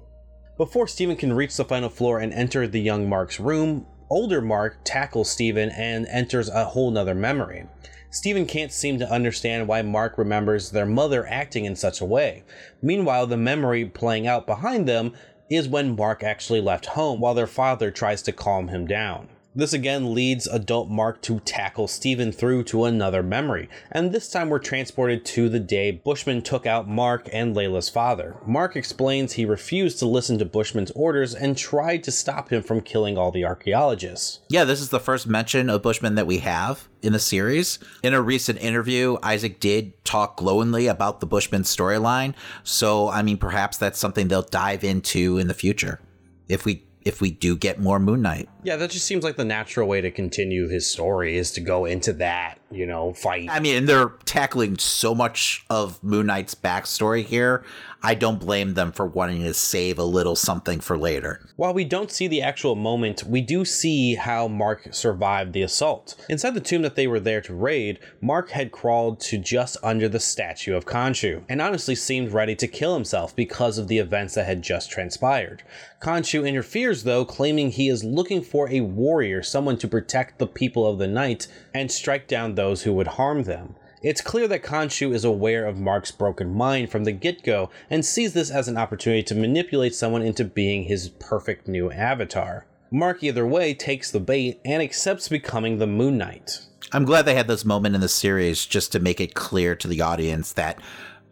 Before Steven can reach the final floor and enter the young Mark's room, older Mark tackles Steven and enters a whole nother memory. Steven can't seem to understand why Mark remembers their mother acting in such a way. Meanwhile, the memory playing out behind them is when Mark actually left home while their father tries to calm him down. This again leads adult Mark to tackle Steven through to another memory, and this time we're transported to the day Bushman took out Mark and Layla's father. Mark explains he refused to listen to Bushman's orders and tried to stop him from killing all the archaeologists. Yeah, this is the first mention of Bushman that we have in the series. In a recent interview, Isaac did talk glowingly about the Bushman storyline, so I mean, perhaps that's something they'll dive into in the future if we if we do get more Moon Knight. Yeah, that just seems like the natural way to continue his story is to go into that, you know, fight. I mean, they're tackling so much of Moon Knight's backstory here. I don't blame them for wanting to save a little something for later. While we don't see the actual moment, we do see how Mark survived the assault. Inside the tomb that they were there to raid, Mark had crawled to just under the statue of Khonshu, and honestly seemed ready to kill himself because of the events that had just transpired. Khonshu interferes though, claiming he is looking for a warrior, someone to protect the people of the night and strike down those who would harm them. It's clear that Khonshu is aware of Mark's broken mind from the get go and sees this as an opportunity to manipulate someone into being his perfect new avatar. Mark, either way, takes the bait and accepts becoming the Moon Knight. I'm glad they had this moment in the series just to make it clear to the audience that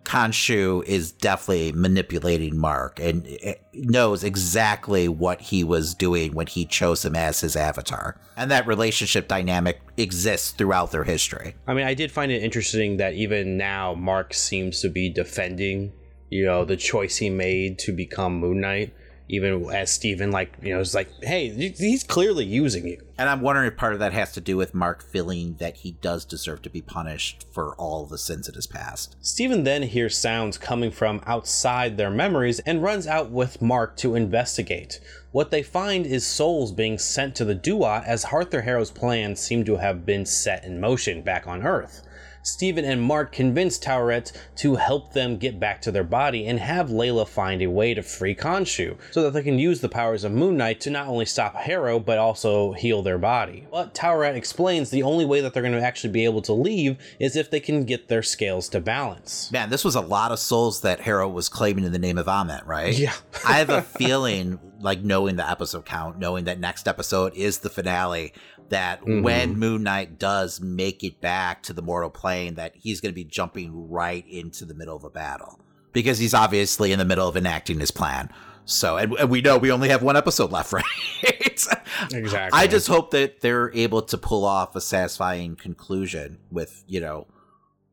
Khonshu is definitely manipulating Mark and knows exactly what he was doing when he chose him as his avatar. And that relationship dynamic exists throughout their history. I mean, I did find it interesting that even now Mark seems to be defending, you know, the choice he made to become Moon Knight even as Steven, like, you know, is like, hey, he's clearly using you. And I'm wondering if part of that has to do with Mark feeling that he does deserve to be punished for all the sins in his past. Steven then hears sounds coming from outside their memories and runs out with Mark to investigate. What they find is souls being sent to the Duat as Arthur Harrow's plans seem to have been set in motion back on Earth. Steven and Mark convince Taweret to help them get back to their body and have Layla find a way to free Khonshu so that they can use the powers of Moon Knight to not only stop Harrow but also heal their body. But Taweret explains the only way that they're going to actually be able to leave is if they can get their scales to balance. Man, this was a lot of souls that Harrow was claiming in the name of Ammit, right? Yeah. I have a feeling, like knowing the episode count, knowing that next episode is the finale, that mm-hmm. when Moon Knight does make it back to the mortal plane, that he's going to be jumping right into the middle of a battle because he's obviously in the middle of enacting his plan. So, and, and we know we only have one episode left, right? exactly. I just hope that they're able to pull off a satisfying conclusion with, you know,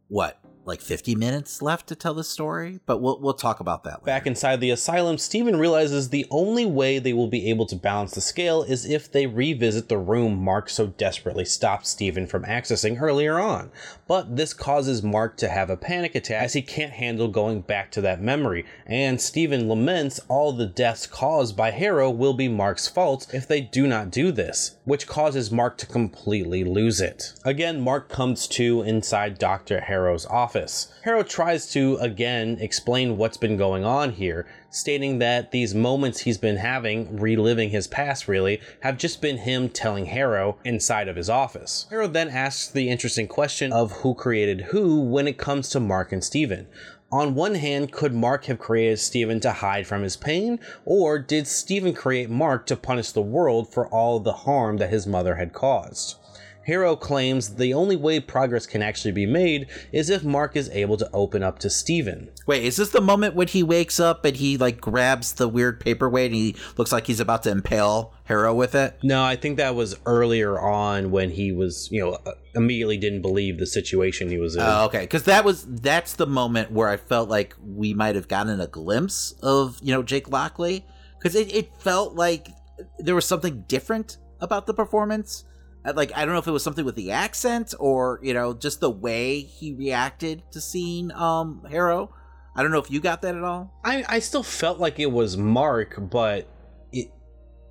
what like 50 minutes left to tell the story, but we'll we'll talk about that later. Back inside the asylum, Steven realizes the only way they will be able to balance the scale is if they revisit the room Mark so desperately stopped Steven from accessing earlier on. But this causes Mark to have a panic attack as he can't handle going back to that memory, and Steven laments all the deaths caused by Harrow will be Mark's fault if they do not do this, which causes Mark to completely lose it. Again, Mark comes to inside Dr. Harrow's office office. Harrow tries to again explain what's been going on here, stating that these moments he's been having, reliving his past really, have just been him telling Harrow inside of his office. Harrow then asks the interesting question of who created who when it comes to Mark and Steven. On one hand, could Mark have created Steven to hide from his pain, or did Steven create Mark to punish the world for all the harm that his mother had caused? Harrow claims the only way progress can actually be made is if Mark is able to open up to Steven. Wait, is this the moment when he wakes up and he like grabs the weird paperweight and he looks like he's about to impale Harrow with it? No, I think that was earlier on when he was, you know, uh, immediately didn't believe the situation he was in. Oh, okay, because that was that's the moment where I felt like we might have gotten a glimpse of you know Jake Lockley because it, it felt like there was something different about the performance. Like I don't know if it was something with the accent or you know just the way he reacted to seeing um Harrow. I don't know if you got that at all. I, I still felt like it was Mark, but it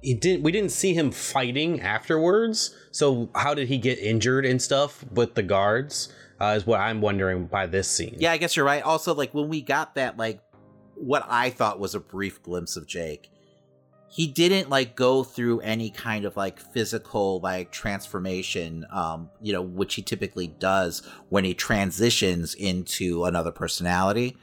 it didn't we didn't see him fighting afterwards. So how did he get injured and stuff with the guards? Uh, is what I'm wondering by this scene. Yeah, I guess you're right. Also, like when we got that, like what I thought was a brief glimpse of Jake, he didn't like go through any kind of like physical like transformation, um, you know, which he typically does when he transitions into another personality.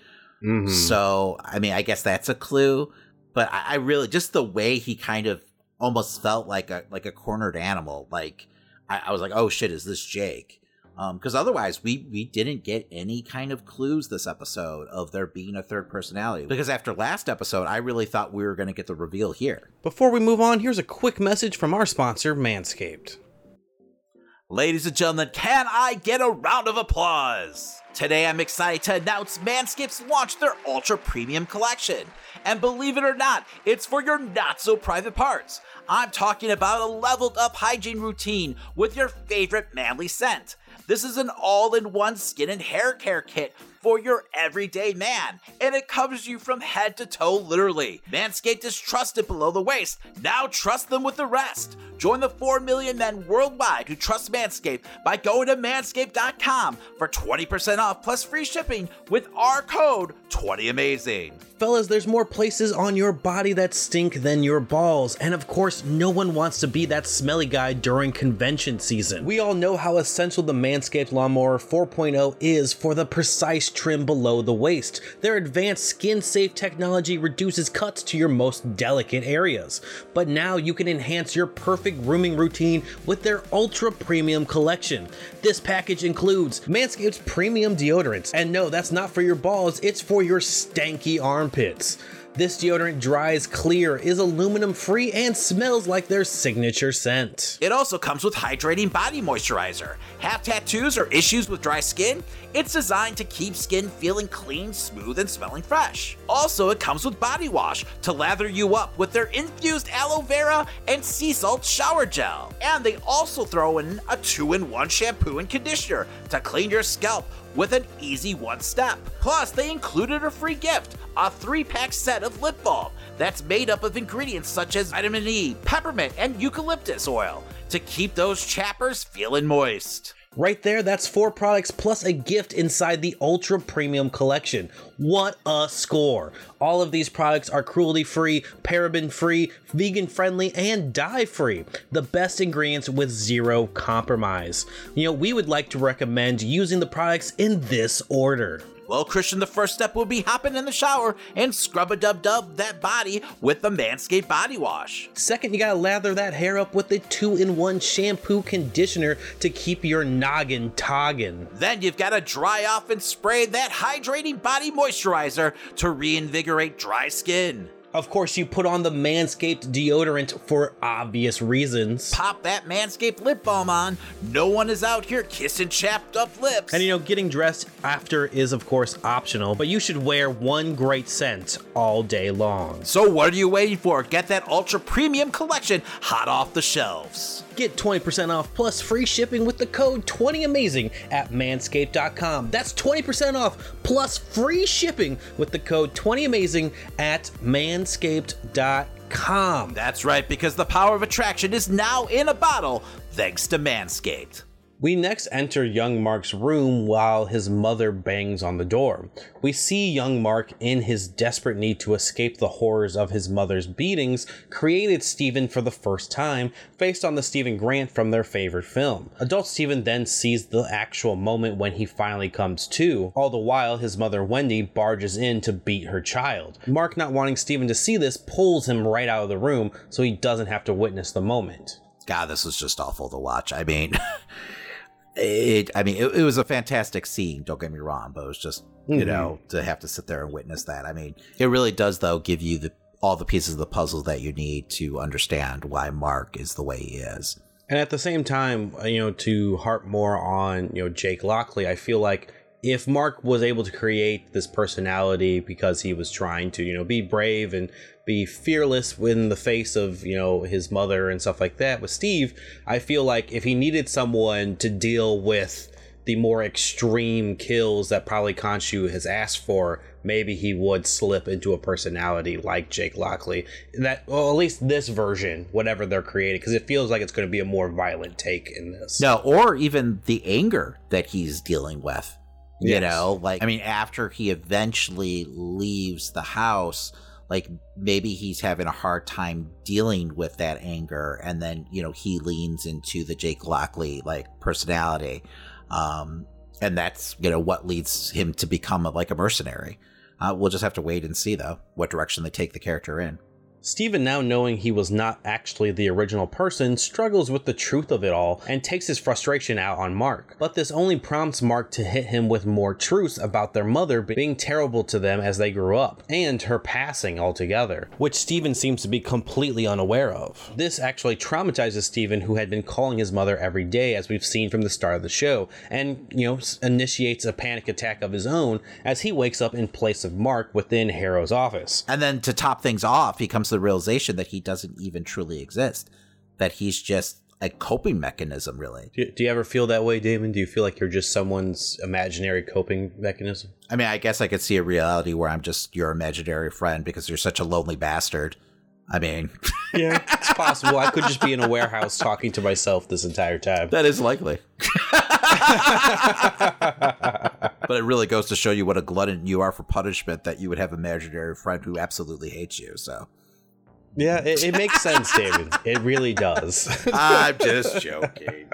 Mhm. So, I mean, I guess that's a clue. But I, I really just the way he kind of almost felt like a like a cornered animal. Like I, I was like, oh shit, is this Jake? Um, because otherwise, we we didn't get any kind of clues this episode of there being a third personality. Because after last episode, I really thought we were going to get the reveal here. Before we move on, here's a quick message from our sponsor, Manscaped. Ladies and gentlemen, can I get a round of applause? Today I'm excited to announce Manscaped's launched their Ultra Premium Collection. And believe it or not, it's for your not so private parts. I'm talking about a leveled up hygiene routine with your favorite manly scent. This is an all in one skin and hair care kit for your everyday man, and it covers you from head to toe literally. Manscaped is trusted below the waist. Now trust them with the rest. Join the 4 million men worldwide who trust Manscaped by going to manscaped.com for 20% off plus free shipping with our code 20amazing. Fellas, there's more places on your body that stink than your balls, and of course, no one wants to be that smelly guy during convention season. We all know how essential the Manscaped Lawnmower 4.0 is for the precise trim below the waist. Their advanced skin safe technology reduces cuts to your most delicate areas. But now you can enhance your perfect grooming routine with their ultra premium collection. This package includes Manscaped's premium deodorant, and no, that's not for your balls, it's for your stanky armpits. This deodorant dries clear, is aluminum free, and smells like their signature scent. It also comes with hydrating body moisturizer. Have tattoos or issues with dry skin? It's designed to keep skin feeling clean, smooth, and smelling fresh. Also, it comes with body wash to lather you up with their infused aloe vera and sea salt shower gel. And they also throw in a two in one shampoo and conditioner to clean your scalp with an easy one step. Plus, they included a free gift a three pack set of lip balm that's made up of ingredients such as vitamin E, peppermint, and eucalyptus oil to keep those chappers feeling moist. Right there, that's four products plus a gift inside the Ultra Premium Collection. What a score! All of these products are cruelty free, paraben free, vegan friendly, and dye free. The best ingredients with zero compromise. You know, we would like to recommend using the products in this order. Well, Christian, the first step will be hopping in the shower and scrub a dub dub that body with the Manscaped body wash. Second, you gotta lather that hair up with a two in one shampoo conditioner to keep your noggin toggin. Then you've got to dry off and spray that hydrating body moisturizer to reinvigorate dry skin. Of course, you put on the Manscaped deodorant for obvious reasons. Pop that Manscaped lip balm on. No one is out here kissing chapped up lips. And you know, getting dressed after is of course optional, but you should wear one great scent all day long. so what are you waiting for? Get that ultra premium collection hot off the shelves. Get 20% off plus free shipping with the code 20amazing at manscaped.com. That's 20% off plus free shipping with the code 20amazing at manscaped.com. That's right, because the power of attraction is now in a bottle thanks to Manscaped. We next enter young Mark's room while his mother bangs on the door. We see young Mark in his desperate need to escape the horrors of his mother's beatings created Stephen for the first time based on the Stephen Grant from their favorite film. Adult Stephen then sees the actual moment when he finally comes to, all the while his mother Wendy barges in to beat her child. Mark not wanting Stephen to see this pulls him right out of the room so he doesn't have to witness the moment. God, this was just awful to watch. I mean, it. I mean, it, it, was a fantastic scene. Don't get me wrong, but it was just you mm-hmm. know to have to sit there and witness that. I mean, it really does though give you the all the pieces of the puzzle that you need to understand why Mark is the way he is. And at the same time, you know, to harp more on you know Jake Lockley, I feel like if Mark was able to create this personality because he was trying to, you know, be brave and be fearless in the face of, you know, his mother and stuff like that with Steve, I feel like if he needed someone to deal with the more extreme kills that probably Khonshu has asked for, maybe he would slip into a personality like Jake Lockley. That, well, at least this version, whatever they're creating, because it feels like it's going to be a more violent take in this. No, or even the anger that he's dealing with. You yes. know, like, I mean, after he eventually leaves the house, like maybe he's having a hard time dealing with that anger and then you know he leans into the jake lockley like personality. Um and that's you know what leads him to become a, like a mercenary. Uh, we'll just have to wait and see though what direction they take the character in Stephen, now knowing he was not actually the original person, struggles with the truth of it all and takes his frustration out on Mark. But this only prompts Mark to hit him with more truths about their mother being terrible to them as they grew up, and her passing altogether, which Stephen seems to be completely unaware of. This actually traumatizes Stephen, who had been calling his mother every day, as we've seen from the start of the show, and, you know, initiates a panic attack of his own as he wakes up in place of Mark within Harrow's office. And then to top things off, he comes to the realization that he doesn't even truly exist, that he's just a coping mechanism, really. Do, do, you ever feel that way, Damon? Do you feel like you're just someone's imaginary coping mechanism? I mean, I guess I could see a reality where I'm just your imaginary friend because you're such a lonely bastard. I mean, yeah, it's possible. I could just be in a warehouse talking to myself this entire time. That is likely. but it really goes to show you what a glutton you are for punishment that you would have an imaginary friend who absolutely hates you. So yeah, it, it makes sense, David. It really does. I'm just joking.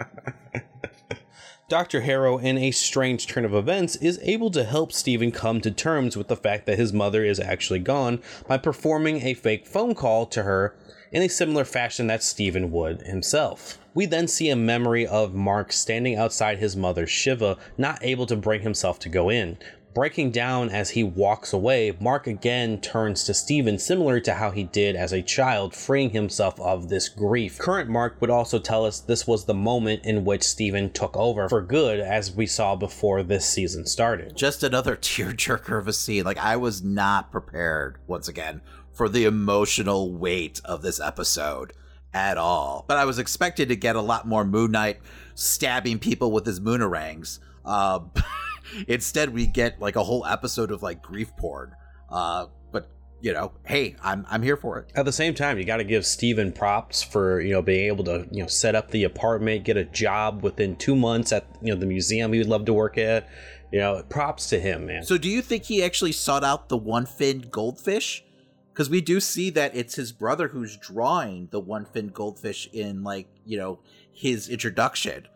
Dr. Harrow, in a strange turn of events, is able to help Stephen come to terms with the fact that his mother is actually gone by performing a fake phone call to her in a similar fashion that Stephen would himself. We then see a memory of Mark standing outside his mother Shiva, not able to bring himself to go in. Breaking down as he walks away, Mark again turns to Stephen, similar to how he did as a child, freeing himself of this grief. Current Mark would also tell us this was the moment in which Stephen took over for good, as we saw before this season started. Just another tearjerker of a scene. Like, I was not prepared, once again, for the emotional weight of this episode at all. But I was expected to get a lot more Moon Knight stabbing people with his moonerangs. Uh, Instead, we get like a whole episode of like grief porn. Uh, but you know, hey, I'm I'm here for it. At the same time, you got to give Steven props for you know being able to you know set up the apartment, get a job within two months at you know the museum he would love to work at. You know, props to him, man. So, do you think he actually sought out the one fin goldfish? Because we do see that it's his brother who's drawing the one fin goldfish in like you know his introduction.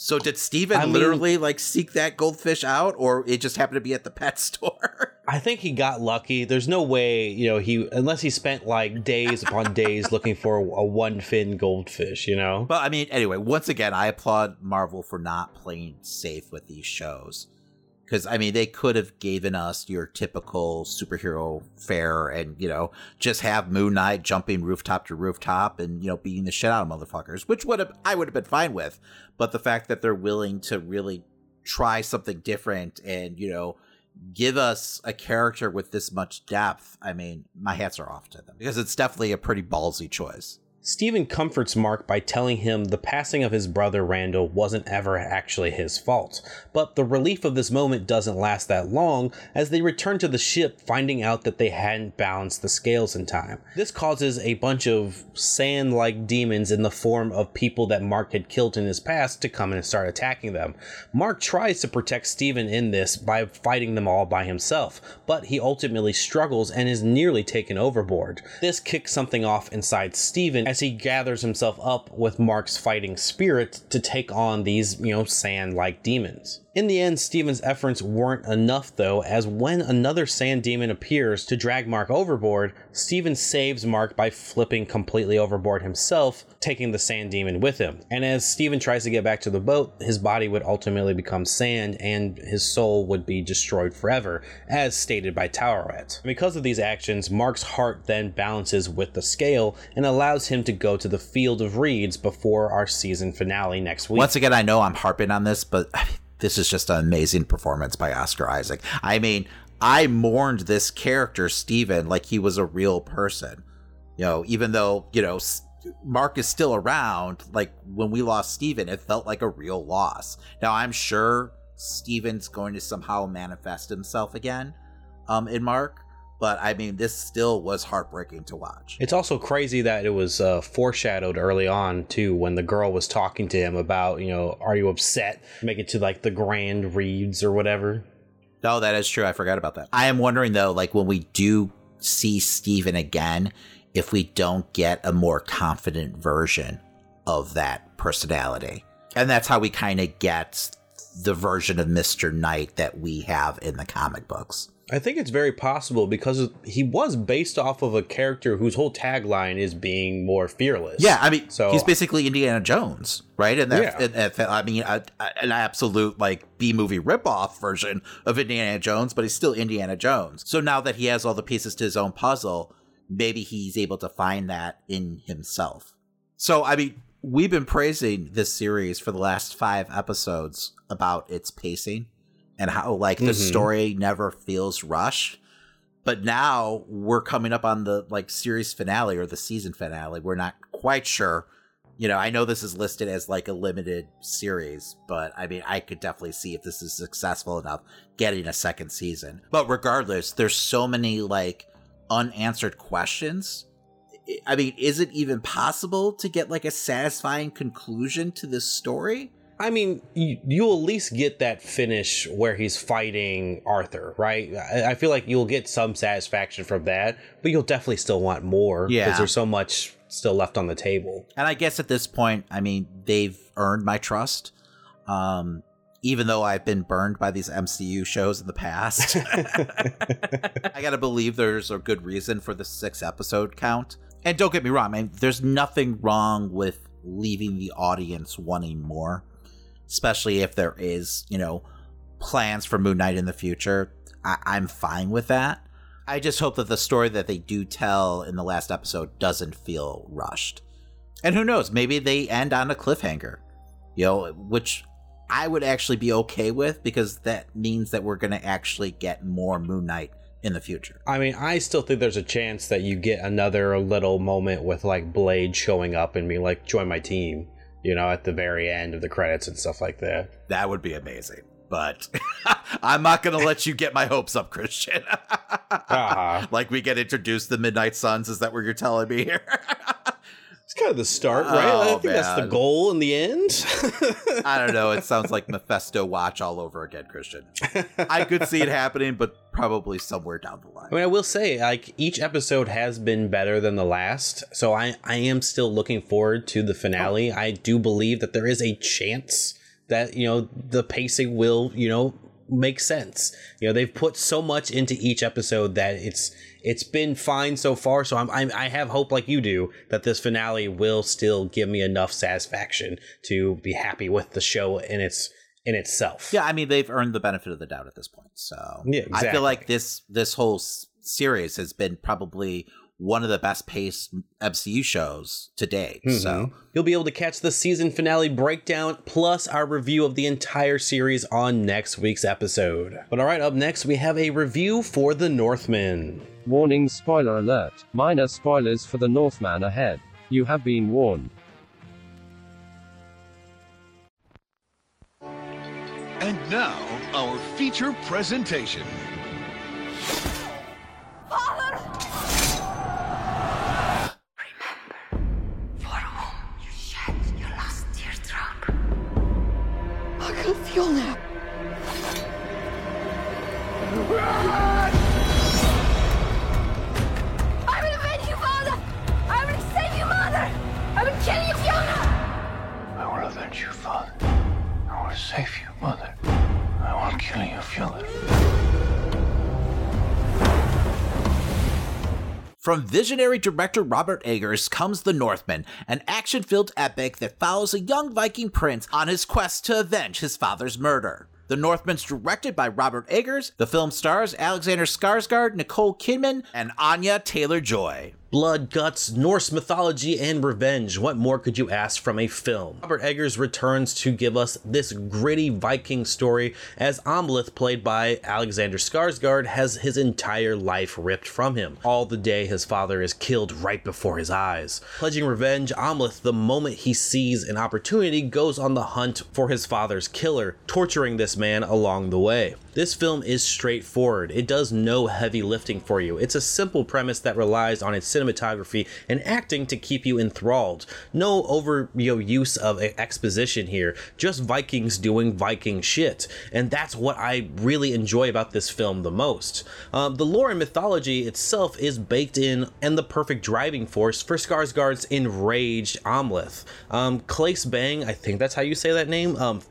So did Steven I literally mean, like seek that goldfish out or it just happened to be at the pet store? I think he got lucky. There's no way, you know, he unless he spent like days upon days looking for a, a one fin goldfish, you know. But I mean, anyway, once again, I applaud Marvel for not playing safe with these shows because I mean they could have given us your typical superhero fare and you know just have Moon Knight jumping rooftop to rooftop and you know beating the shit out of motherfuckers, which would have I would have been fine with. But the fact that they're willing to really try something different and you know give us a character with this much depth, I mean my hats are off to them because it's definitely a pretty ballsy choice. Steven comforts Mark by telling him the passing of his brother Randall wasn't ever actually his fault. But the relief of this moment doesn't last that long as they return to the ship finding out that they hadn't balanced the scales in time. This causes a bunch of sand like demons in the form of people that Mark had killed in his past to come and start attacking them. Mark tries to protect Stephen in this by fighting them all by himself, but he ultimately struggles and is nearly taken overboard. This kicks something off inside Steven as he gathers himself up with Mark's fighting spirit to take on these, you know, sand like demons. In the end, Steven's efforts weren't enough though, as when another sand demon appears to drag Mark overboard, Steven saves Mark by flipping completely overboard himself, taking the sand demon with him. And as Steven tries to get back to the boat, his body would ultimately become sand and his soul would be destroyed forever, as stated by Taweret. Because of these actions, Mark's heart then balances with the scale and allows him to go to the field of reeds before our season finale next week. Once again, I know I'm harping on this, but this is just an amazing performance by Oscar Isaac. I mean, I mourned this character, Steven, like he was a real person. You know, even though, you know, Mark is still around, like when we lost Steven, it felt like a real loss. Now, I'm sure Steven's going to somehow manifest himself again um, in Mark, but I mean, this still was heartbreaking to watch. It's also crazy that it was uh, foreshadowed early on too, when the girl was talking to him about, you know, are you upset? Make it to like the Grand reads or whatever. No, that is true. I forgot about that. I am wondering though, like when we do see Steven again, if we don't get a more confident version of that personality. And that's how we kind of get the version of Mr. Knight that we have in the comic books. I think it's very possible because he was based off of a character whose whole tagline is being more fearless. Yeah, I mean, so he's basically Indiana Jones, right? And that, Yeah. and that- I mean, a, a- an absolute like B movie ripoff version of Indiana Jones, but he's still Indiana Jones. So now that he has all the pieces to his own puzzle, maybe he's able to find that in himself. So, I mean, we've been praising this series for the last five episodes about its pacing and how like the Mhm. story never feels rushed. But now we're coming up on the like series finale or the season finale. We're not quite sure. You know, I know this is listed as like a limited series, but I mean, I could definitely see if this is successful enough getting a second season. But regardless, there's so many like unanswered questions. I mean, is it even possible to get like a satisfying conclusion to this story? I mean, you, you'll at least get that finish where he's fighting Arthur, right? I, I feel like you'll get some satisfaction from that, but you'll definitely still want more because Yeah. there's so much still left on the table. And I guess at this point, I mean, they've earned my trust. Um, even though I've been burned by these MCU shows in the past, I gotta believe there's a good reason for the six episode count. And don't get me wrong, I mean, there's nothing wrong with leaving the audience wanting more, especially if there is, you know, plans for Moon Knight in the future. I- I'm fine with that. I just hope that the story that they do tell in the last episode doesn't feel rushed. And who knows, maybe they end on a cliffhanger, you know, which I would actually be okay with because that means that we're going to actually get more Moon Knight in the future. I mean, I still think there's a chance that you get another little moment with like Blade showing up and being like, join my team, you know, at the very end of the credits and stuff like that. That would be amazing. But I'm not going to let you get my hopes up, Christian. Uh-huh. like we get introduced to Midnight Suns. Is that what you're telling me here? It's kind of the start, right? Oh, I think that's the goal in the end. I don't know. It sounds like Mephisto watch all over again, Christian. I could see it happening, but probably somewhere down the line. I mean, I will say, like each episode has been better than the last, so I I am still looking forward to the finale. I do believe that there is a chance that you know the pacing will you know make sense. You know, they've put so much into each episode that it's it's been fine so far. So I'm, I'm I have hope, like you do, that this finale will still give me enough satisfaction to be happy with the show in its in itself. Yeah, I mean they've earned the benefit of the doubt at this point. So Yeah, I feel like this this whole s- series has been probably one of the best paced MCU shows to date. So Mhm. you'll be able to catch the season finale breakdown plus our review of the entire series on next week's episode. But all right, up next we have a review for The Northman. Warning spoiler alert. Minor spoilers for the Northman ahead. You have been warned. And now, our feature presentation. I can feel now. I will avenge you, father! I will save you, mother! I will kill you, Fjolnir! I will avenge you, father. I will save you, mother. I will kill you, Fjolnir. From visionary director Robert Eggers comes The Northman, an action filled epic that follows a young Viking prince on his quest to avenge his father's murder. The Northman's directed by Robert Eggers. The film stars Alexander Skarsgård, Nicole Kidman, and Anya Taylor Joy. Blood, guts, Norse mythology, and revenge. What more could you ask from a film? Robert Eggers returns to give us this gritty Viking story as Amleth, played by Alexander Skarsgård, has his entire life ripped from him. All the day his father is killed right before his eyes. Pledging revenge, Amleth, the moment he sees an opportunity, goes on the hunt for his father's killer, torturing this man along the way. This film is straightforward. It does no heavy lifting for you. It's a simple premise that relies on its cinematography and acting to keep you enthralled. No over you know, use of exposition here. Just Vikings doing Viking shit, and that's what I really enjoy about this film the most. Um, the lore and mythology itself is baked in and the perfect driving force for Skarsgård's enraged Amleth. Um, Claes Bang, I think that's how you say that name. Um,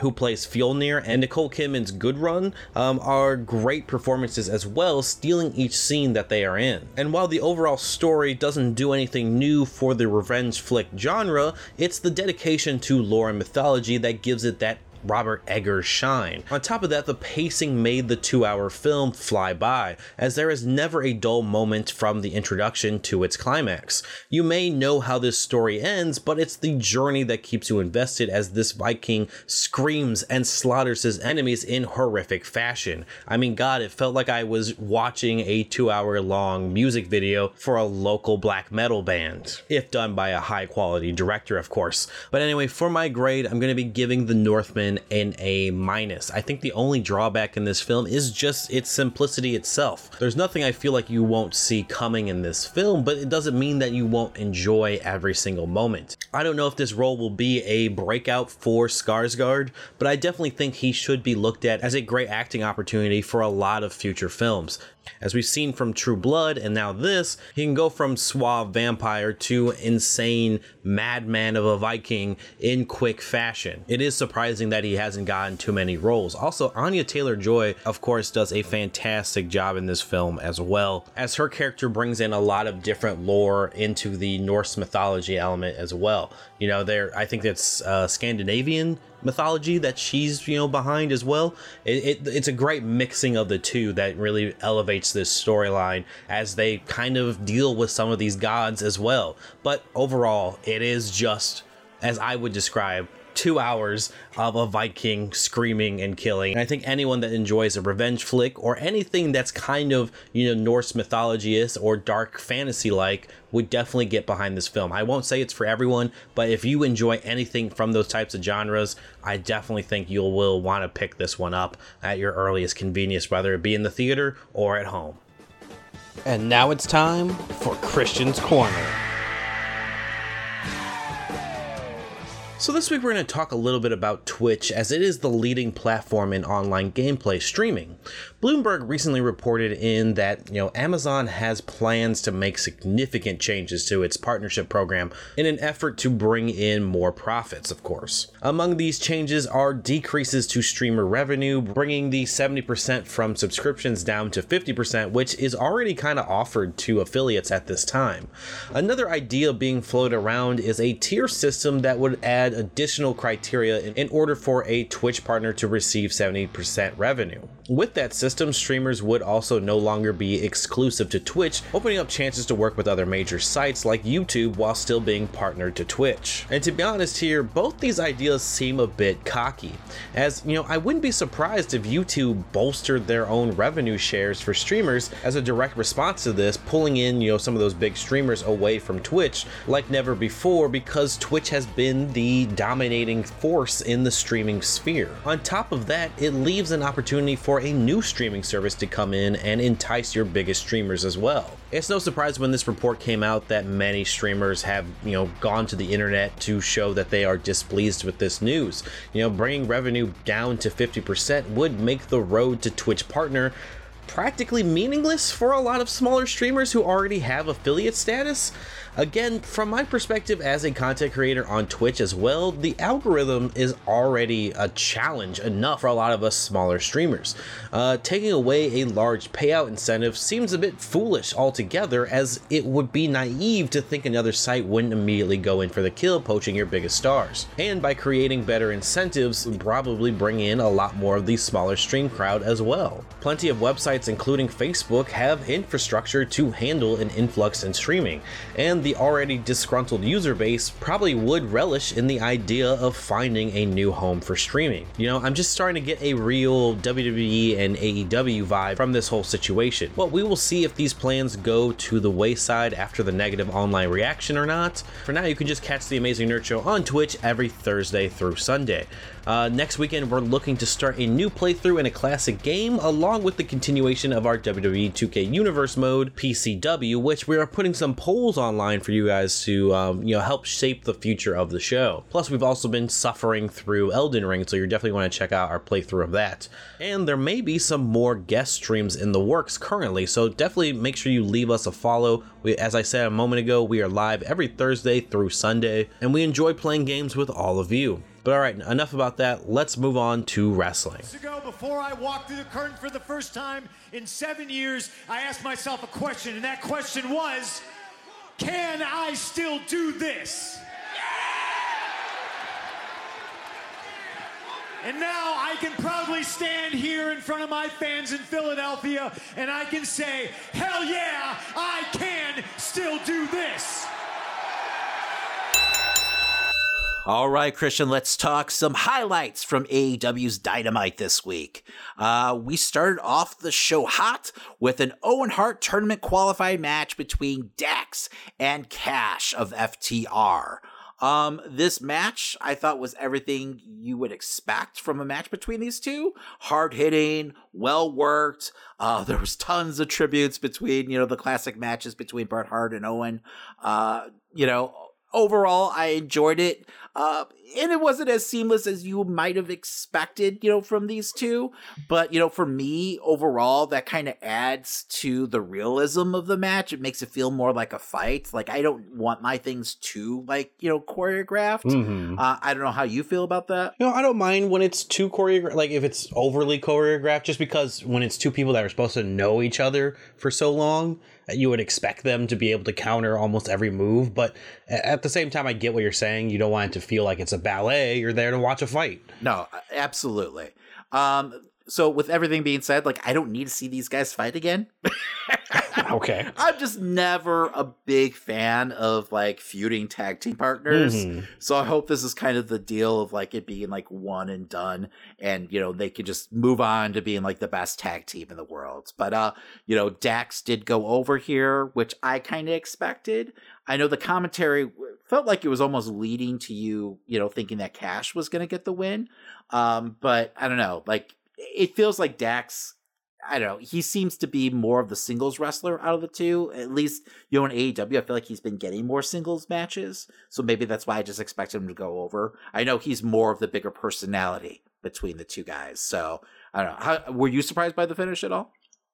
who plays Fjolnir, and Nicole Kidman's Gudrun um, are great performances as well, stealing each scene that they are in. And while the overall story doesn't do anything new for the revenge flick genre, it's the dedication to lore and mythology that gives it that Robert Eggers shine. On top of that, the pacing made the two hour film fly by, as there is never a dull moment from the introduction to its climax. You may know how this story ends, but it's the journey that keeps you invested as this Viking screams and slaughters his enemies in horrific fashion. I mean, God, it felt like I was watching a two hour long music video for a local black metal band, if done by a high quality director, of course. But anyway, for my grade, I'm going to be giving The Northman in a minus. I think the only drawback in this film is just its simplicity itself. There's nothing I feel like you won't see coming in this film, but it doesn't mean that you won't enjoy every single moment. I don't know if this role will be a breakout for Skarsgård, but I definitely think he should be looked at as a great acting opportunity for a lot of future films. As we've seen from True Blood and now this, he can go from suave vampire to insane madman of a Viking in quick fashion. It is surprising that he hasn't gotten too many roles. Also, Anya Taylor Joy, of course, does a fantastic job in this film as well, as her character brings in a lot of different lore into the Norse mythology element as well. You know, there I think it's uh, Scandinavian mythology that she's you know behind as well. It, it, it's a great mixing of the two that really elevates this storyline as they kind of deal with some of these gods as well. But overall, it is just as I would describe two hours of a Viking screaming and killing. And I think anyone that enjoys a revenge flick or anything that's kind of, you know, Norse mythology is or dark fantasy like would definitely get behind this film. I won't say it's for everyone, but if you enjoy anything from those types of genres, I definitely think you will want to pick this one up at your earliest convenience, whether it be in the theater or at home. And now it's time for Christian's Corner. So this week we're going to talk a little bit about Twitch as it is the leading platform in online gameplay streaming. Bloomberg recently reported in that, you know, Amazon has plans to make significant changes to its partnership program in an effort to bring in more profits, of course. Among these changes are decreases to streamer revenue, bringing the 70% from subscriptions down to 50%, which is already kind of offered to affiliates at this time. Another idea being floated around is a tier system that would add additional criteria in order for a Twitch partner to receive 70% revenue. With that system, system, streamers would also no longer be exclusive to Twitch, opening up chances to work with other major sites like YouTube while still being partnered to Twitch. And to be honest here, both these ideas seem a bit cocky, as you know, I wouldn't be surprised if YouTube bolstered their own revenue shares for streamers as a direct response to this, pulling in, you know, some of those big streamers away from Twitch like never before because Twitch has been the dominating force in the streaming sphere. On top of that, it leaves an opportunity for a new streaming service to come in and entice your biggest streamers as well. It's no surprise when this report came out that many streamers have, you know, gone to the internet to show that they are displeased with this news. You know, bringing revenue down to 50% would make the road to Twitch partner practically meaningless for a lot of smaller streamers who already have affiliate status. Again, from my perspective as a content creator on Twitch as well, the algorithm is already a challenge enough for a lot of us smaller streamers. Uh, taking away a large payout incentive seems a bit foolish altogether, as it would be naive to think another site wouldn't immediately go in for the kill, poaching your biggest stars. And by creating better incentives, probably bring in a lot more of the smaller stream crowd as well. Plenty of websites, including Facebook, have infrastructure to handle an influx in streaming, and the already disgruntled user base probably would relish in the idea of finding a new home for streaming. You know, I'm just starting to get a real WWE and AEW vibe from this whole situation. But we will see if these plans go to the wayside after the negative online reaction or not. For now, you can just catch the Amazing Nerd Show on Twitch every Thursday through Sunday. Uh, next weekend, we're looking to start a new playthrough in a classic game, along with the continuation of our WWE 2K Universe mode, PCW, which we are putting some polls online for you guys to, um, you know, help shape the future of the show. Plus, we've also been suffering through Elden Ring, so you definitely want to check out our playthrough of that. And there may be some more guest streams in the works currently, so definitely make sure you leave us a follow. We, as I said a moment ago, we are live every Thursday through Sunday, and we enjoy playing games with all of you. But all right, enough about that. Let's move on to wrestling. ago, before I walked through the curtain for the first time in seven years, I asked myself a question, and that question was, can I still do this? And now I can proudly stand here in front of my fans in Philadelphia and I can say, hell yeah, I can still do this. All right, Christian, let's talk some highlights from AEW's Dynamite this week. Uh, we started off the show hot with an Owen Hart tournament qualified match between Dax and Cash of FTR. Um, this match I thought was everything you would expect from a match between these two. Hard hitting, well worked. Uh, there was tons of tributes between, you know, the classic matches between Bret Hart and Owen. Uh, you know, overall I enjoyed it. Uh, and it wasn't as seamless as you might have expected, you know, from these two. But, you know, for me, overall, that kind of adds to the realism of the match. It makes it feel more like a fight. Like, I don't want my things too, like, you know, choreographed. Mhm. Uh, I don't know how you feel about that. You know, I don't mind when it's too choreographed, like if it's overly choreographed, just because when it's two people that are supposed to know each other for so long, you would expect them to be able to counter almost every move. But at the same time, I get what you're saying. You don't want it to feel like it's a ballet. You're there to watch a fight. No, absolutely. Um, so with everything being said, like I don't need to see these guys fight again. okay. I'm just never a big fan of like feuding tag team partners. Mhm. So I hope this is kind of the deal of like it being like one and done and you know they could just move on to being like the best tag team in the world. But uh you know Dax did go over here, which I kind of expected. I know the commentary felt like it was almost leading to you, you know, thinking that Cash was going to get the win. Um but I don't know, like it feels like Dax I don't know. He seems to be more of the singles wrestler out of the two. At least, you know, in AEW, I feel like he's been getting more singles matches. So maybe that's why I just expect him to go over. I know he's more of the bigger personality between the two guys. So I don't know. How, were you surprised by the finish at all?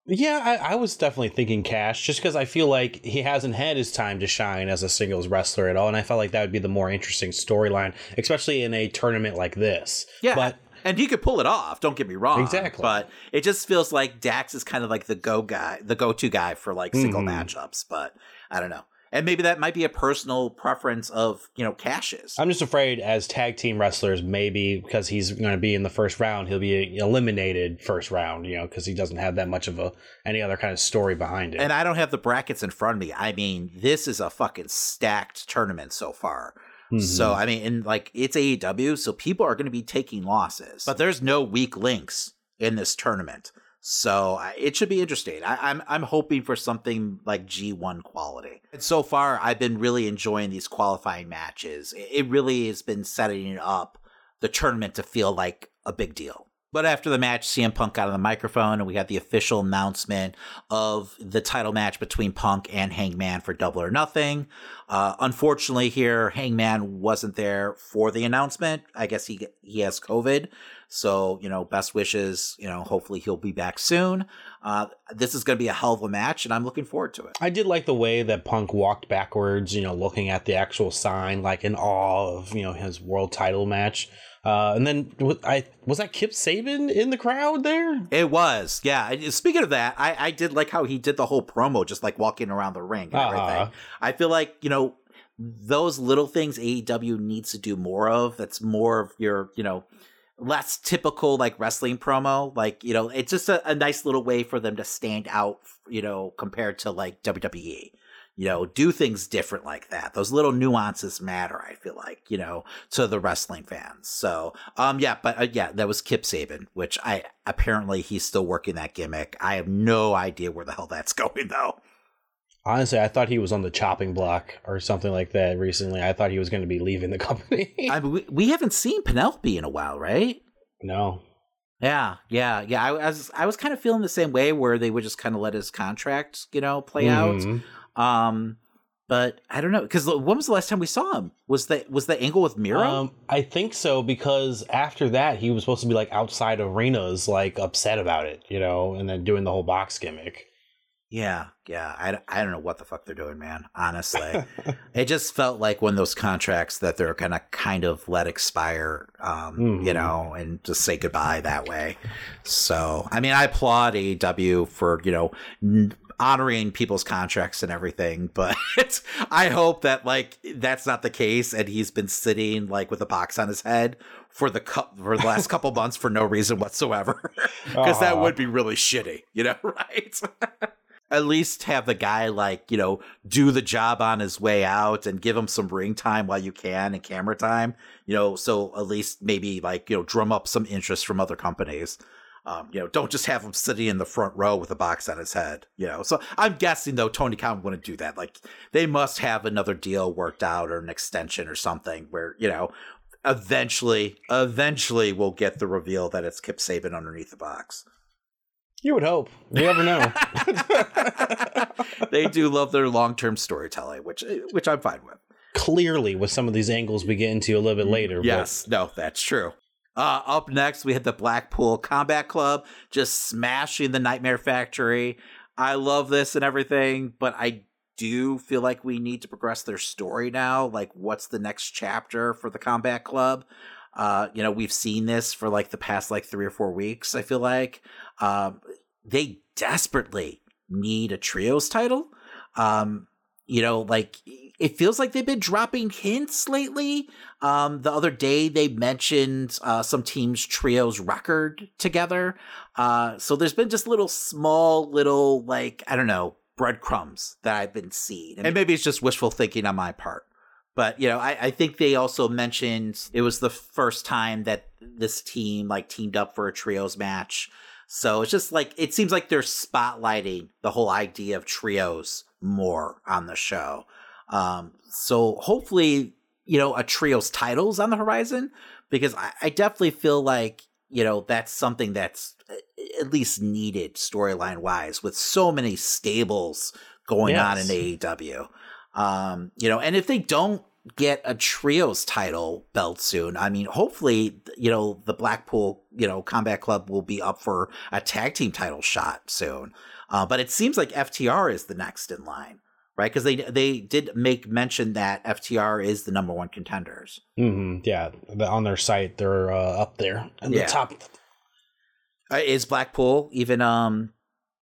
Yeah, I, I was definitely thinking Cash, just because I feel like he hasn't had his time to shine as a singles wrestler at all, and I felt like that would be the more interesting storyline, especially in a tournament like this. Yeah. but and he could pull it off. Don't get me wrong. Exactly. But it just feels like Dax is kind of like the go guy, the go to guy for like single Mhm. matchups. But I don't know. And maybe that might be a personal preference of, you know, Cash's. I'm just afraid as tag team wrestlers, maybe because he's going to be in the first round, he'll be eliminated first round, you know, because he doesn't have that much of a any other kind of story behind it. And I don't have the brackets in front of me. I mean, this is a fucking stacked tournament so far. Mm-hmm. So I mean, and like it's AEW, so people are going to be taking losses, but there's no weak links in this tournament. So it should be interesting. I, am I'm, I'm hoping for something like G1 quality. And so far, I've been really enjoying these qualifying matches. It really has been setting up the tournament to feel like a big deal. But after the match, CM Punk got on the microphone and we had the official announcement of the title match between Punk and Hangman for Double or Nothing. Uh, unfortunately, here Hangman wasn't there for the announcement. I guess he he has COVID, so, you know, best wishes. You know, hopefully he'll be back soon. Uh, this is going to be a hell of a match, and I'm looking forward to it. I did like the way that Punk walked backwards, you know, looking at the actual sign, like in awe of, you know, his world title match. Uh, and then I was that Kip Sabian in the crowd there. It was, yeah. Speaking of that, I, I did like how he did the whole promo, just like walking around the ring and uh-huh. everything. I feel like you know those little things AEW needs to do more of. That's more of your you know less typical like wrestling promo. Like, you know, it's just a, a, nice little way for them to stand out, you know, compared to like WWE. You know, do things different like that. Those little nuances matter, I feel like, you know, to the wrestling fans. So, um, yeah, but uh, yeah, that was Kip Sabian, which I apparently he's still working that gimmick. I have no idea where the hell that's going though. Honestly, I thought he was on the chopping block or something like that recently. I thought he was going to be leaving the company. I mean, we, we haven't seen Penelope in a while, right? No. Yeah, yeah, yeah. I, I was I was kind of feeling the same way where they would just kind of let his contract, you know, play mm-hmm. out. Um, but I don't know because when was the last time we saw him? Was that was the angle with Miro? Um, I think so because after that he was supposed to be like outside arenas, like upset about it, you know, and then doing the whole box gimmick. Yeah, yeah. I, I don't know what the fuck they're doing, man. Honestly, it just felt like one of those contracts that they're gonna kind of let expire, um, mm-hmm. you know, and just say goodbye that way. So, I mean, I applaud AEW for you know n- honoring people's contracts and everything, but I hope that like that's not the case, and he's been sitting like with a box on his head for the cu- for the last couple months for no reason whatsoever, because that would be really shitty, you know, right? at least have the guy like you know do the job on his way out and give him some ring time while you can and camera time you know so at least maybe like you know drum up some interest from other companies um, you know don't just have him sitting in the front row with a box on his head you know so i'm guessing though tony khan wouldn't do that like they must have another deal worked out or an extension or something where you know eventually eventually we'll get the reveal that it's kip sabian underneath the box you would hope. You never know. they do love their long-term storytelling, which which I'm fine with. Clearly, with some of these angles we get into a little bit later. Yes, but... no, that's true. Uh, up next, we had the Blackpool Combat Club just smashing the Nightmare Factory. I love this and everything, but I do feel like we need to progress their story now. Like, what's the next chapter for the Combat Club? Uh, you know, we've seen this for like the past like three or four weeks. I feel like um, they desperately need a trios title. Um, you know, like it feels like they've been dropping hints lately. Um, the other day they mentioned uh, some teams trios record together. Uh, so there's been just little small little like I don't know breadcrumbs that I've been seeing, and maybe it's just wishful thinking on my part. But you know, I, I think they also mentioned it was the first time that this team like teamed up for a trios match. So it's just like it seems like they're spotlighting the whole idea of trios more on the show. Um, so hopefully, you know, a trios titles on the horizon because I, I definitely feel like you know that's something that's uh, at least needed storyline wise with so many stables going yes. on in AEW. Um, you know, and if they don't get a trios title belt soon, I mean, hopefully, you know, the Blackpool, you know, Combat Club will be up for a tag team title shot soon. Uh, but it seems like FTR is the next in line, right? Because they they did make mention that FTR is the number one contenders. Mm-hmm. Yeah, on their site, they're uh, up there in yeah. the top. Uh, is Blackpool even um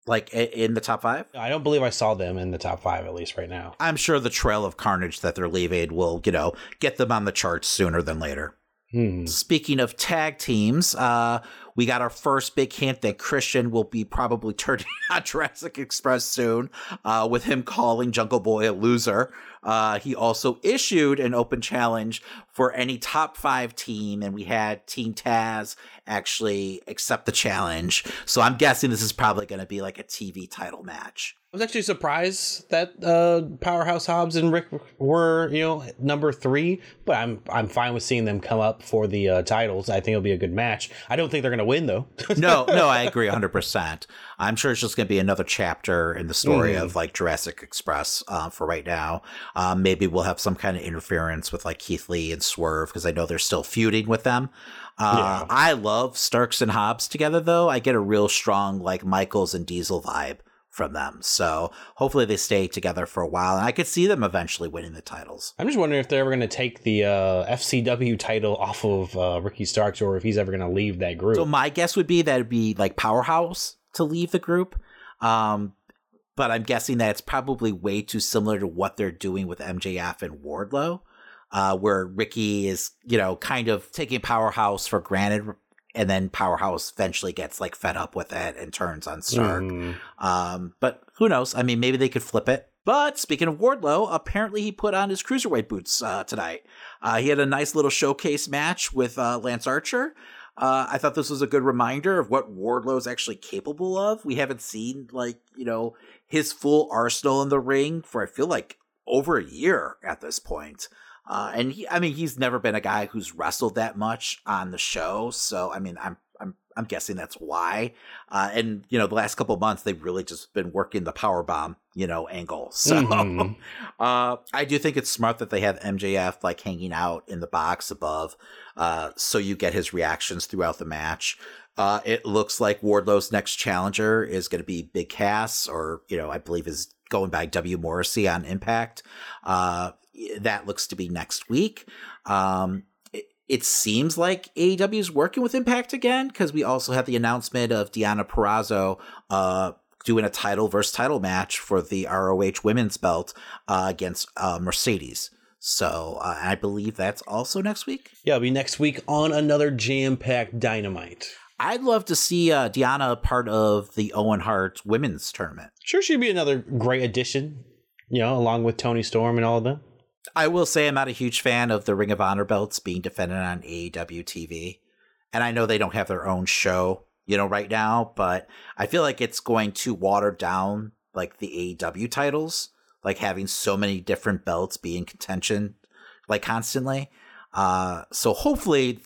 like in the top five. I don't believe I saw them in the top five at least right now. I'm sure the trail of carnage that they're leaving will, you know, get them on the charts sooner than later. Hmm. Speaking of tag teams, uh, we got our first big hint that Christian will be probably turning on Jurassic Express soon, uh, with him calling Jungle Boy a loser. Uh, he also issued an open challenge for any top five team, and we had Team Taz actually accept the challenge. So I'm guessing this is probably going to be like a TV title match. I was actually surprised that uh, Powerhouse Hobbs and Rick were, you know, number three. But I'm I'm fine with seeing them come up for the uh, titles. I think it'll be a good match. I don't think they're going to win though. no, no, I agree 100%. I'm sure it's just going to be another chapter in the story Mhm. of like Jurassic Express uh, for right now. Um, maybe we'll have some kind of interference with like Keith Lee and Swerve because I know they're still feuding with them. Uh, I love Starks and Hobbs together though. I get a real strong like Michaels and Diesel vibe from them. So hopefully they stay together for a while and I could see them eventually winning the titles. I'm just wondering if they're ever going to take the uh, FTW title off of uh, Ricky Starks or if he's ever going to leave that group. So my guess would be that it'd be like Powerhouse to leave the group. Um, but I'm guessing that it's probably way too similar to what they're doing with MJF and Wardlow, uh, where Ricky is, you know, kind of taking Powerhouse for granted, and then Powerhouse eventually gets like fed up with it and turns on Stark. Mhm. Um, but who knows? I mean, maybe they could flip it. But speaking of Wardlow, apparently he put on his cruiserweight boots uh, tonight. Uh, he had a nice little showcase match with uh, Lance Archer. Uh, I thought this was a good reminder of what Wardlow is actually capable of. We haven't seen like you know his full arsenal in the ring for I feel like over a year at this point. Uh, and he, I mean, he's never been a guy who's wrestled that much on the show. So, I mean, I'm, I'm, I'm guessing that's why. Uh, and you know, the last couple months they've really just been working the power bomb, you know, angle. So, Mhm. uh, I do think it's smart that they have MJF like hanging out in the box above, uh, so you get his reactions throughout the match. Uh, it looks like Wardlow's next challenger is going to be Big Cass, or you know, I believe is going by W Morrissey on Impact. Uh, that looks to be next week. Um, it, it seems like AEW is working with Impact again because we also had the announcement of Deonna Purrazzo uh, doing a title versus title match for the ROH Women's Belt uh, against uh, Mercedes. So uh, I believe that's also next week. Yeah, it'll be next week on another jam-packed Dynamite. I'd love to see uh, Deanna part of the Owen Hart Women's Tournament. Sure, she'd be another great addition. You know, along with Toni Storm and all of them. I will say I'm not a huge fan of the Ring of Honor belts being defended on AEW TV. And I know they don't have their own show, you know, right now, but I feel like it's going to water down like the AEW titles, like having so many different belts be in contention like constantly. Uh so hopefully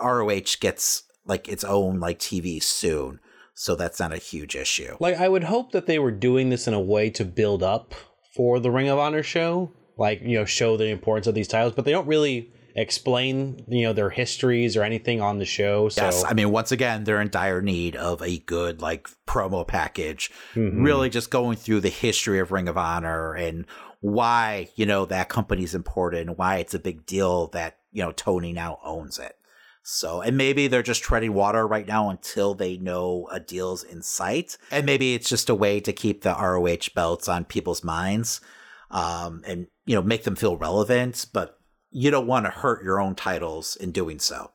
ROH gets like its own like TV soon. So that's not a huge issue. Like, I would hope that they were doing this in a way to build up for the Ring of Honor show, like you know, show the importance of these titles, but they don't really explain you know their histories or anything on the show. So Yes, I mean, once again, they're in dire need of a good like promo package. Mhm. Really, just going through the history of Ring of Honor and why you know that company's important, and why it's a big deal that you know Tony now owns it. So, and maybe they're just treading water right now until they know a deal's in sight, and maybe it's just a way to keep the ROH belts on people's minds, um, and you know make them feel relevant. But you don't want to hurt your own titles in doing so.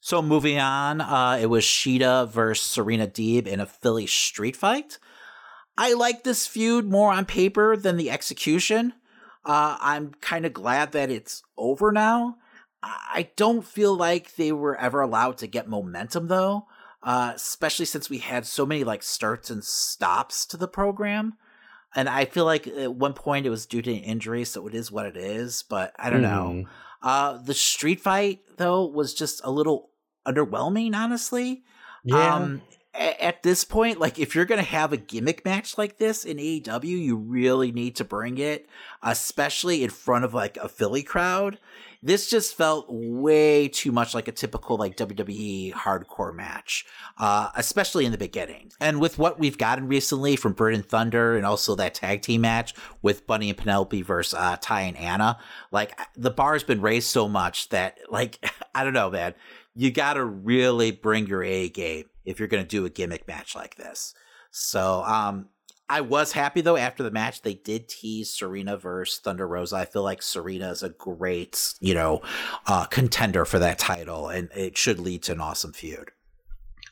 So moving on, uh, it was Shida versus Serena Deeb in a Philly street fight. I like this feud more on paper than the execution. Uh, I'm kind of glad that it's over now. I don't feel like they were ever allowed to get momentum though, uh, especially since we had so many like starts and stops to the program. And I feel like at one point it was due to an injury, so it is what it is. But I don't know. Mhm. Uh, the street fight though was just a little underwhelming, honestly. Yeah. Um, a- at this point, like if you're gonna have a gimmick match like this in AEW, you really need to bring it, especially in front of like a Philly crowd. This just felt way too much like a typical like WWE hardcore match, uh, especially in the beginning. And with what we've gotten recently from Bird and Thunder, and also that tag team match with Bunny and Penelope versus uh, Ty and Anna, like the bar's been raised so much that like I don't know, man. You got to really bring your A game if you're going to do a gimmick match like this. So, um, I was happy though after the match they did tease Serena versus Thunder Rosa. I feel like Serena is a great, you know, uh, contender for that title, and it should lead to an awesome feud.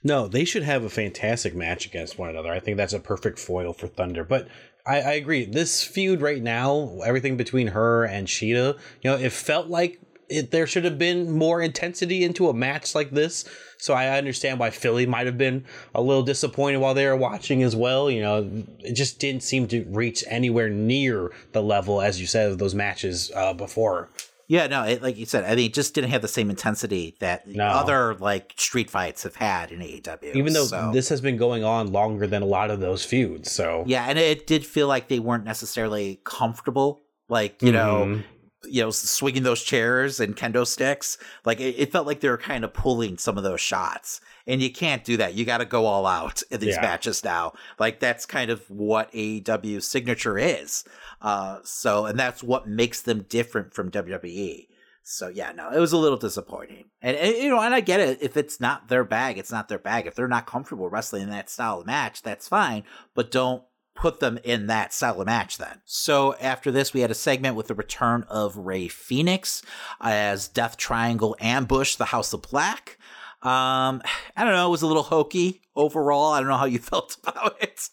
No, they should have a fantastic match against one another. I think that's a perfect foil for Thunder. But I, I agree. This feud right now, everything between her and Shida, you know, it felt like it, there should have been more intensity into a match like this. So I understand why Philly might have been a little disappointed while they were watching as well. You know, it just didn't seem to reach anywhere near the level, as you said, of those matches uh, before. Yeah, no, it, like you said, I mean, it just didn't have the same intensity that No. other like street fights have had in AEW. Even though so- this has been going on longer than a lot of those feuds. So yeah, and it did feel like they weren't necessarily comfortable, like you know, Mhm. You know, swinging those chairs and kendo sticks. Like it, it felt like they were kind of pulling some of those shots, and you can't do that. You got to go all out in these Yeah. matches now. Like that's kind of what AEW's signature is. Uh, so, and that's what makes them different from WWE. So yeah, no, it was a little disappointing, and, and you know, and I get it. If it's not their bag, it's not their bag. If they're not comfortable wrestling in that style of match, that's fine. But don't put them in that style of match then. So after this, we had a segment with the return of Rey Fenix as Death Triangle ambush the House of Black. Um, I don't know, it was a little hokey overall. I don't know how you felt about it.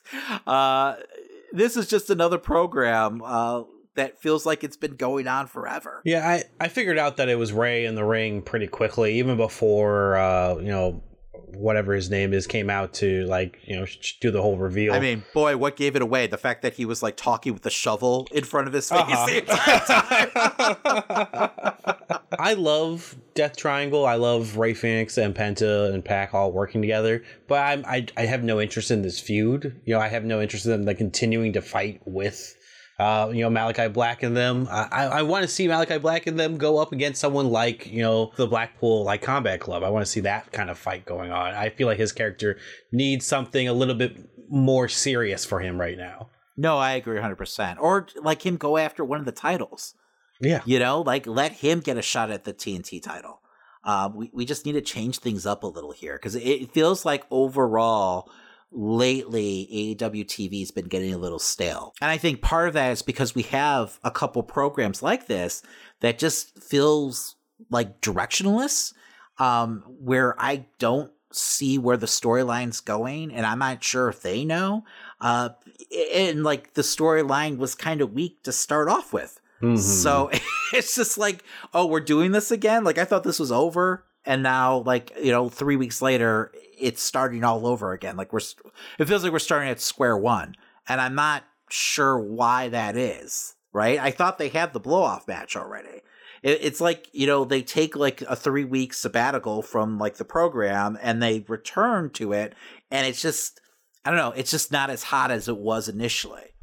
Uh, this is just another program uh, that feels like it's been going on forever. Yeah, I, I figured out that it was Ray in the ring pretty quickly, even before uh, you know whatever his name is came out to like you know do the whole reveal. I mean, boy, what gave it away? The fact that he was like talking with the shovel in front of his face Uh-huh. the entire time. I love Death Triangle. I love Rey Fenix and Penta and Pac all working together, but I'm, I I have no interest in this feud. You know, I have no interest in them like, continuing to fight with. Uh, you know Malachi Black and them. I, I, I want to see Malachi Black and them go up against someone like you know the Blackpool like Combat Club. I want to see that kind of fight going on. I feel like his character needs something a little bit more serious for him right now. No, I agree 100%. Or like him go after one of the titles. Yeah. You know, like let him get a shot at the TNT title. Uh, we, we just need to change things up a little here because it feels like overall, lately, AEW TV has been getting a little stale. And I think part of that is because we have a couple programs like this that just feels like directionless, um, where I don't see where the storyline's going, and I'm not sure if they know. Uh, and like the storyline was kind of weak to start off with. Mm-hmm. So it's just like, oh, we're doing this again. Like I thought this was over, and now, like you know, three weeks later, it's starting all over again. Like we're, it feels like we're starting at square one, and I'm not sure why that is. Right? I thought they had the blow off match already. It, it's like you know they take like a three week sabbatical from like the program, and they return to it, and it's just. I don't know. It's just not as hot as it was initially.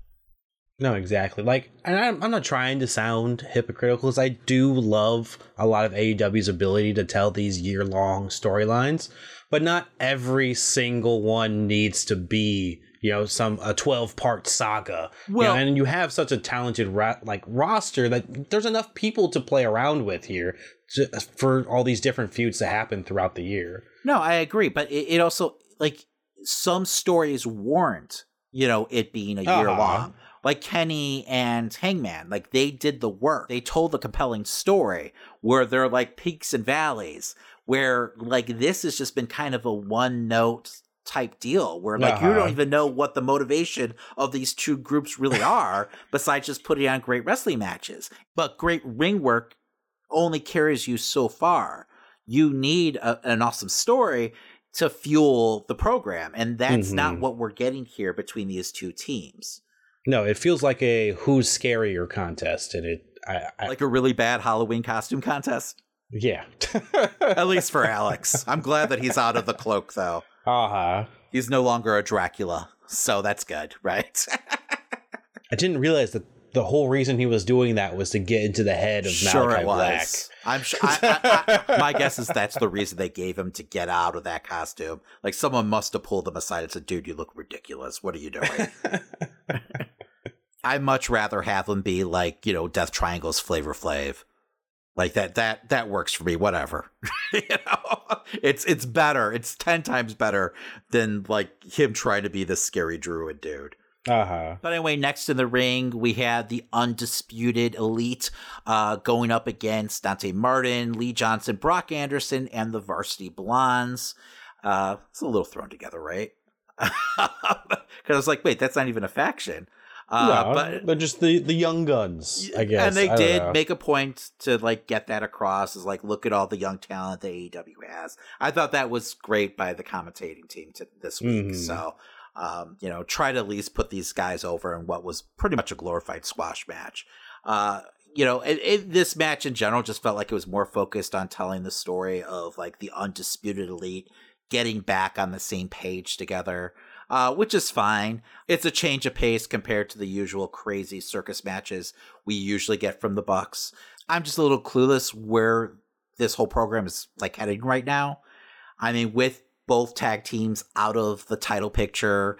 No, exactly. Like, and I'm, I'm not trying to sound hypocritical because I do love a lot of AEW's ability to tell these year long storylines, but not every single one needs to be, you know, some a 12 part saga. You know, Well- and you have such a talented ra- like roster that there's enough people to play around with here to, for all these different feuds to happen throughout the year. No, I agree, but it, it also like some stories warrant you know it being a year Uh-huh. long. Like Kenny and Hangman, like they did the work. They told a compelling story where there are like peaks and valleys. Where like this has just been kind of a one note type deal where like you Uh-huh. don't even know what the motivation of these two groups really are besides just putting on great wrestling matches. But great ring work only carries you so far. You need a, an awesome story to fuel the program, and that's not Mhm. what we're getting here between these two teams. No, it feels like a who's scarier contest, and it, I, I Like a really bad Halloween costume contest. yeah. At least for Alex. I'm glad that he's out of the cloak, though. Uh huh. He's no longer a Dracula, so that's good, right? I didn't realize that the whole reason he was doing that was to get into the head of sure Malachi it Black. I'm sure. I, I, I, my guess is that's the reason they gave him to get out of that costume. Like someone must have pulled him aside and said, "Dude, you look ridiculous. What are you doing?" I'd much rather have him be like you know Death Triangle's Flavor Flav. Like that that that works for me. Whatever. you know, it's it's better. It's ten times better than like him trying to be the scary druid dude. Uh-huh. But anyway, next in the ring, we had the undisputed elite uh, going up against Dante Martin, Lee Johnson, Brock Anderson, and the Varsity Blondes. Uh, it's a little thrown together, right? Because I was like, wait, that's not even a faction. Uh, no, but they're just the the young guns, I guess. and they I did make a point to like get that across is like look at all the young talent that AEW has. I thought that was great by the commentating team to this week. Mhm. So um, you know, try to at least put these guys over in what was pretty much a glorified squash match. Uh, you know, it, it, this match in general just felt like it was more focused on telling the story of like the undisputed elite getting back on the same page together, uh, which is fine. It's a change of pace compared to the usual crazy circus matches we usually get from the Bucks. I'm just a little clueless where this whole program is like heading right now. I mean, with both tag teams out of the title picture,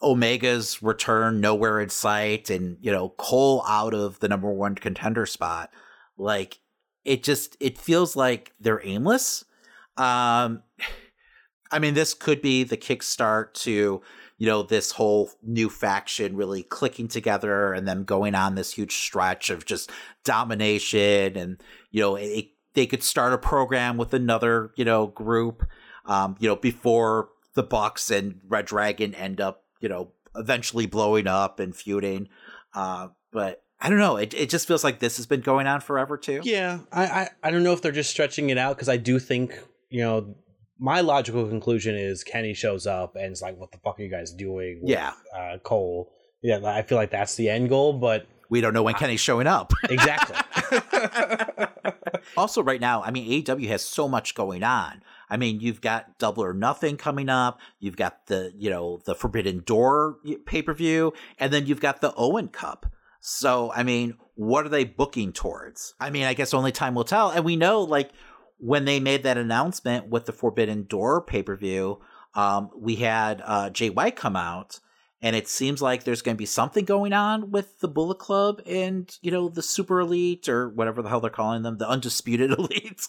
Omega's return nowhere in sight, and you know Cole out of the number one contender spot. Like it just it feels like they're aimless. Um, I mean, this could be the kickstart to you know this whole new faction really clicking together and them going on this huge stretch of just domination, and you know it, they could start a program with another you know group, um, you know before the Bucks and reDRagon end up you know eventually blowing up and feuding. Uh, but I don't know. It it just feels like this has been going on forever too. Yeah, I, I I don't know if they're just stretching it out because I do think you know my logical conclusion is Kenny shows up and it's like, what the fuck are you guys doing? With, Yeah. uh, Cole. Yeah, I feel like that's the end goal, but we don't know when Kenny's showing up. exactly. also, right now, I mean, AEW has so much going on. I mean, you've got Double or Nothing coming up. You've got the, you know, the Forbidden Door pay per view, and then you've got the Owen Cup. So, I mean, what are they booking towards? I mean, I guess only time will tell. And we know, like, when they made that announcement with the Forbidden Door pay per view, um, we had uh, Jay White come out, and it seems like there's going to be something going on with the Bullet Club and you know the Super Elite or whatever the hell they're calling them, the Undisputed Elite.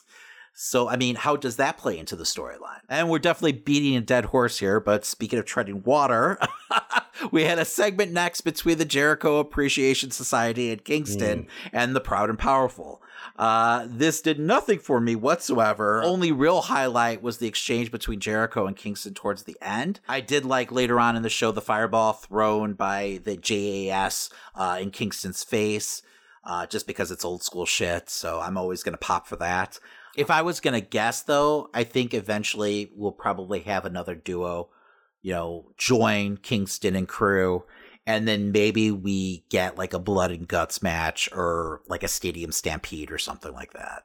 So, I mean, how does that play into the storyline? And we're definitely beating a dead horse here, but speaking of treading water, we had a segment next between the Jericho Appreciation Society and Kingston and the Proud and Powerful. Uh, this did nothing for me whatsoever. Only real highlight was the exchange between Jericho and Kingston towards the end. I did like later on in the show the fireball thrown by the JAS uh, in Kingston's face, uh, just because it's old school shit. So I'm always going to pop for that. If I was to guess, though, I think eventually we'll probably have another duo, you know, join Kingston and crew. And then maybe we get like a blood and guts match or like a stadium stampede or something like that.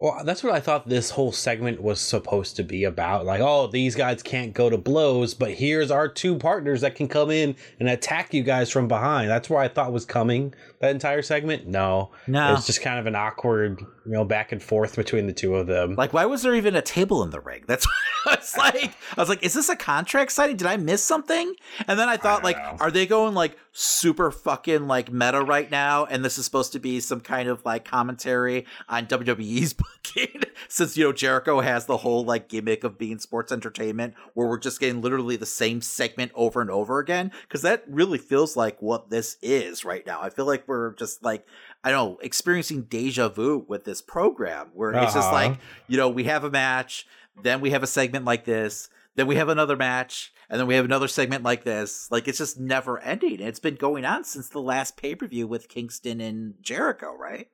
Well, that's what I thought this whole segment was supposed to be about. Like, oh, these guys can't go to blows, but here's our two partners that can come in and attack you guys from behind. That's where I thought was coming that entire segment. No, No. it's just kind of an awkward, you know, back and forth between the two of them. Like, why was there even a table in the ring? That's what I was like. I was like, is this a contract signing? Did I miss something? And then I thought, like, are they going like super fucking like meta right now? And this is supposed to be some kind of like commentary on WWE's booking, since you know Jericho has the whole like gimmick of being sports entertainment, where we're just getting literally the same segment over and over again. Because that really feels like what this is right now. I feel like we're just like I don't know, experiencing deja vu with this program where it's just Uh-huh. like, you know, we have a match, then we have a segment like this, then we have another match, and then we have another segment like this. Like it's just never ending. It's been going on since the last pay per view with Kingston and Jericho, right?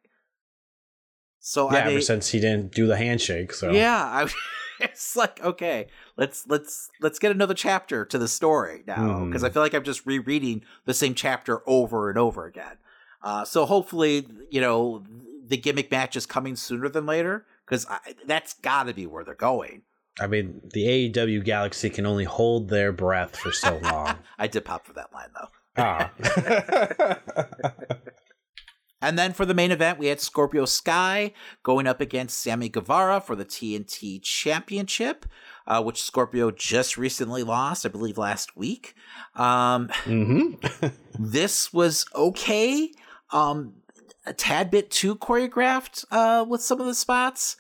So yeah, I mean, ever since he didn't do the handshake. So yeah, I, it's like okay, let's let's let's get another chapter to the story now because Hmm. I feel like I'm just rereading the same chapter over and over again. Uh, so hopefully, you know, the gimmick match is coming sooner than later because that's got to be where they're going. I mean, the AEW Galaxy can only hold their breath for so long. I did pop for that line though. ah, And then for the main event, we had Scorpio Sky going up against Sammy Guevara for the TNT Championship, uh, which Scorpio just recently lost, I believe, last week. Um, mm-hmm. this was okay. Um, a tad bit too choreographed uh, with some of the spots.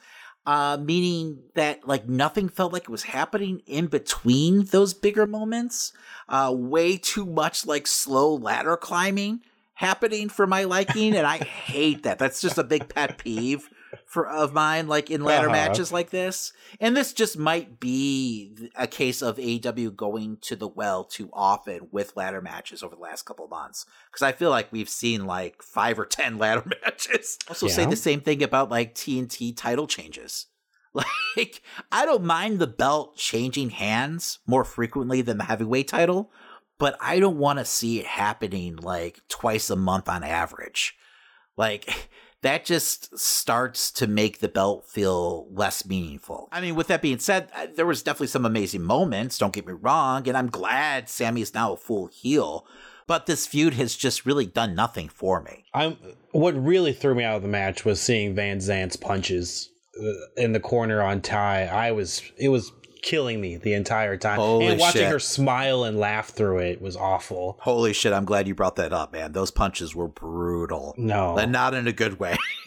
Uh, meaning that like nothing felt like it was happening in between those bigger moments. Uh, way too much like slow ladder climbing happening for my liking, and I hate that. That's just a big pet peeve for of mine, like in ladder Uh-huh. matches like this. And this just might be a case of AEW going to the well too often with ladder matches over the last couple of months. Because I feel like we've seen like five or ten ladder matches. Also, say the same thing about like TNT title changes. Like, I don't mind the belt changing hands more frequently than the heavyweight title, but I don't want to see it happening like twice a month on average. Like, that just starts to make the belt feel less meaningful. I mean, with that being said, uh, there was definitely some amazing moments, don't get me wrong, and I'm glad Sammy is now a full heel, but this feud has just really done nothing for me. I'm what really threw me out of the match was seeing Van Zant's punches uh, in the corner on Ty. I was it was killing me the entire time. Holy and watching shit. her smile and laugh through it was awful. Holy shit, I'm glad you brought that up, man. Those punches were brutal. No. And not in a good way.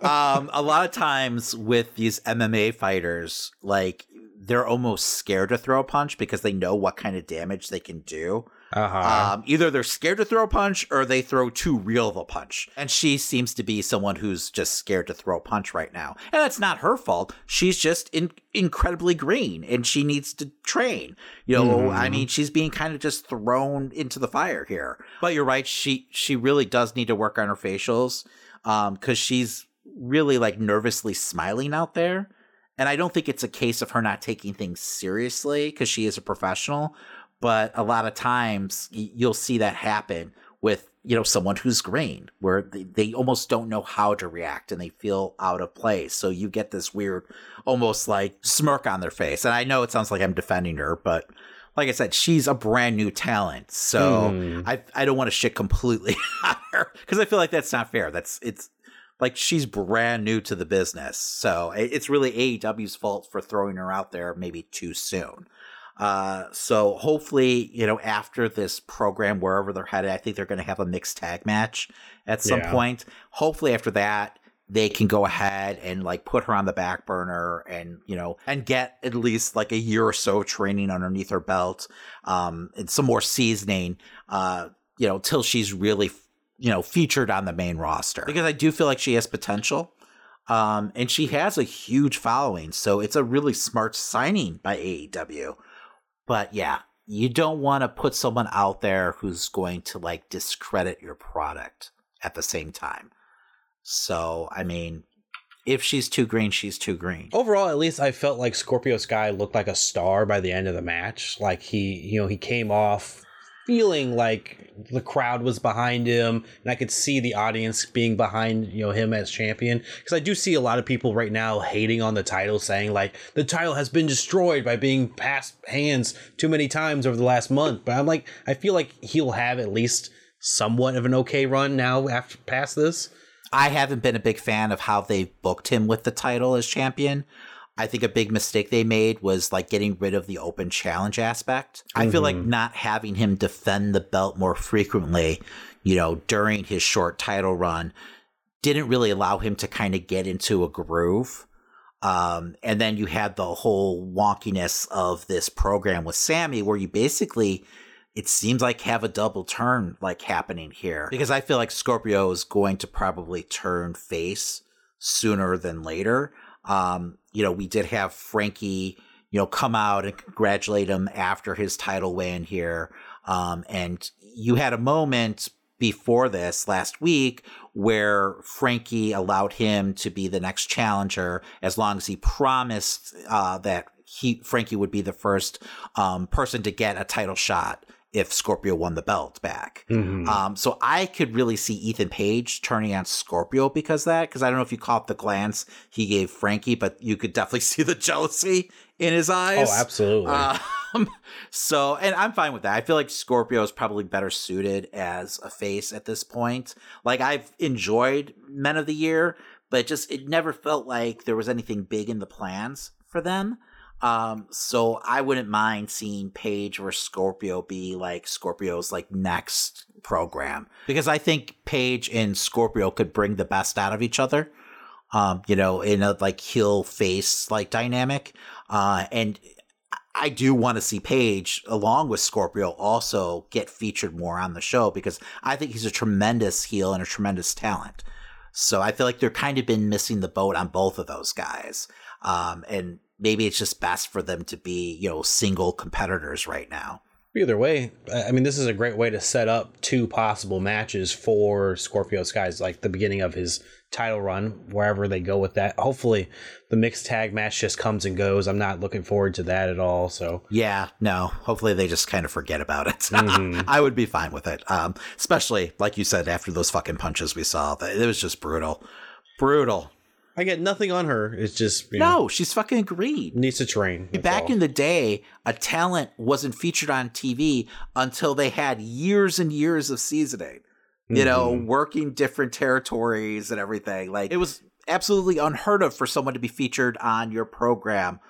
um, a lot of times with these MMA fighters, like they're almost scared to throw a punch because they know what kind of damage they can do. Uh-huh. Um, either they're scared to throw a punch or they throw too real of a punch. And she seems to be someone who's just scared to throw a punch right now. And that's not her fault. She's just in- incredibly green and she needs to train. You know, Mhm. I mean, she's being kind of just thrown into the fire here. But you're right. She, she really does need to work on her facials. Um, cause she's really like nervously smiling out there. And I don't think it's a case of her not taking things seriously because she is a professional. But a lot of times you'll see that happen with, you know, someone who's green where they, they almost don't know how to react and they feel out of place. So you get this weird, almost like smirk on their face. And I know it sounds like I'm defending her, but like I said, she's a brand new talent. So Hmm. I, I don't want to shit completely on her because I feel like that's not fair. That's, it's, like she's brand new to the business. So it's really AEW's fault for throwing her out there maybe too soon. Uh, so hopefully, you know, after this program, wherever they're headed, I think they're going to have a mixed tag match at some Yeah. point. Hopefully, after that, they can go ahead and like put her on the back burner and you know and get at least like a year or so training underneath her belt um and some more seasoning uh you know till she's really you know featured on the main roster because i do feel like she has potential um and she has a huge following so it's a really smart signing by aew but yeah you don't want to put someone out there who's going to like discredit your product at the same time so i mean if she's too green she's too green Overall, at least I felt like Scorpio Sky looked like a star by the end of the match. Like he, you know, he came off feeling like the crowd was behind him, and I could see the audience being behind, you know, him as champion. Because I do see a lot of people right now hating on the title, saying like the title has been destroyed by being passed hands too many times over the last month. But I'm like, I feel like he'll have at least somewhat of an okay run now after past this. I haven't been a big fan of how they booked him with the title as champion. I think a big mistake they made was like getting rid of the open challenge aspect. I feel like not having him defend the belt more frequently, you know, during his short title run didn't really allow him to kind of get into a groove. Um, and then you had the whole wonkiness of this program with Sammy where you basically it seems like have a double turn like happening here because I feel like Scorpio is going to probably turn face sooner than later. Um, you know, we did have Frankie, you know, come out and congratulate him after his title win here. Um, and you had a moment before this last week where Frankie allowed him to be the next challenger as long as he promised uh, that he Frankie would be the first um, person to get a title shot if Scorpio won the belt back. Um, so I could really see Ethan Page turning on Scorpio because of that. Because I don't know if you caught the glance he gave Frankie, but you could definitely see the jealousy in his eyes. Oh, absolutely. Um, so, and I'm fine with that. I feel like Scorpio is probably better suited as a face at this point. Like I've enjoyed Men of the Year, but just it never felt like there was anything big in the plans for them. Um, so I wouldn't mind seeing Page or Scorpio be like Scorpio's like next program because I think Page and Scorpio could bring the best out of each other. Um, you know, in a like heel face like dynamic. Uh, and I do want to see Page along with Scorpio also get featured more on the show because I think he's a tremendous heel and a tremendous talent. So I feel like they're kind of been missing the boat on both of those guys. Um, and maybe it's just best for them to be, you know, single competitors right now. Either way, I mean, this is a great way to set up two possible matches for Scorpio Skies, like the beginning of his title run, wherever they go with that. Hopefully, the mixed tag match just comes and goes. I'm not looking forward to that at all. So yeah, no. Hopefully, they just kind of forget about it. Mm-hmm. I would be fine with it, um, especially like you said after those fucking punches we saw. It was just brutal, brutal. I get nothing on her. It's just no. Know, she's fucking green. Needs to train. Back all. in the day, a talent wasn't featured on TV until they had years and years of seasoning. You mm-hmm. know, working different territories and everything. Like it was absolutely unheard of for someone to be featured on your program.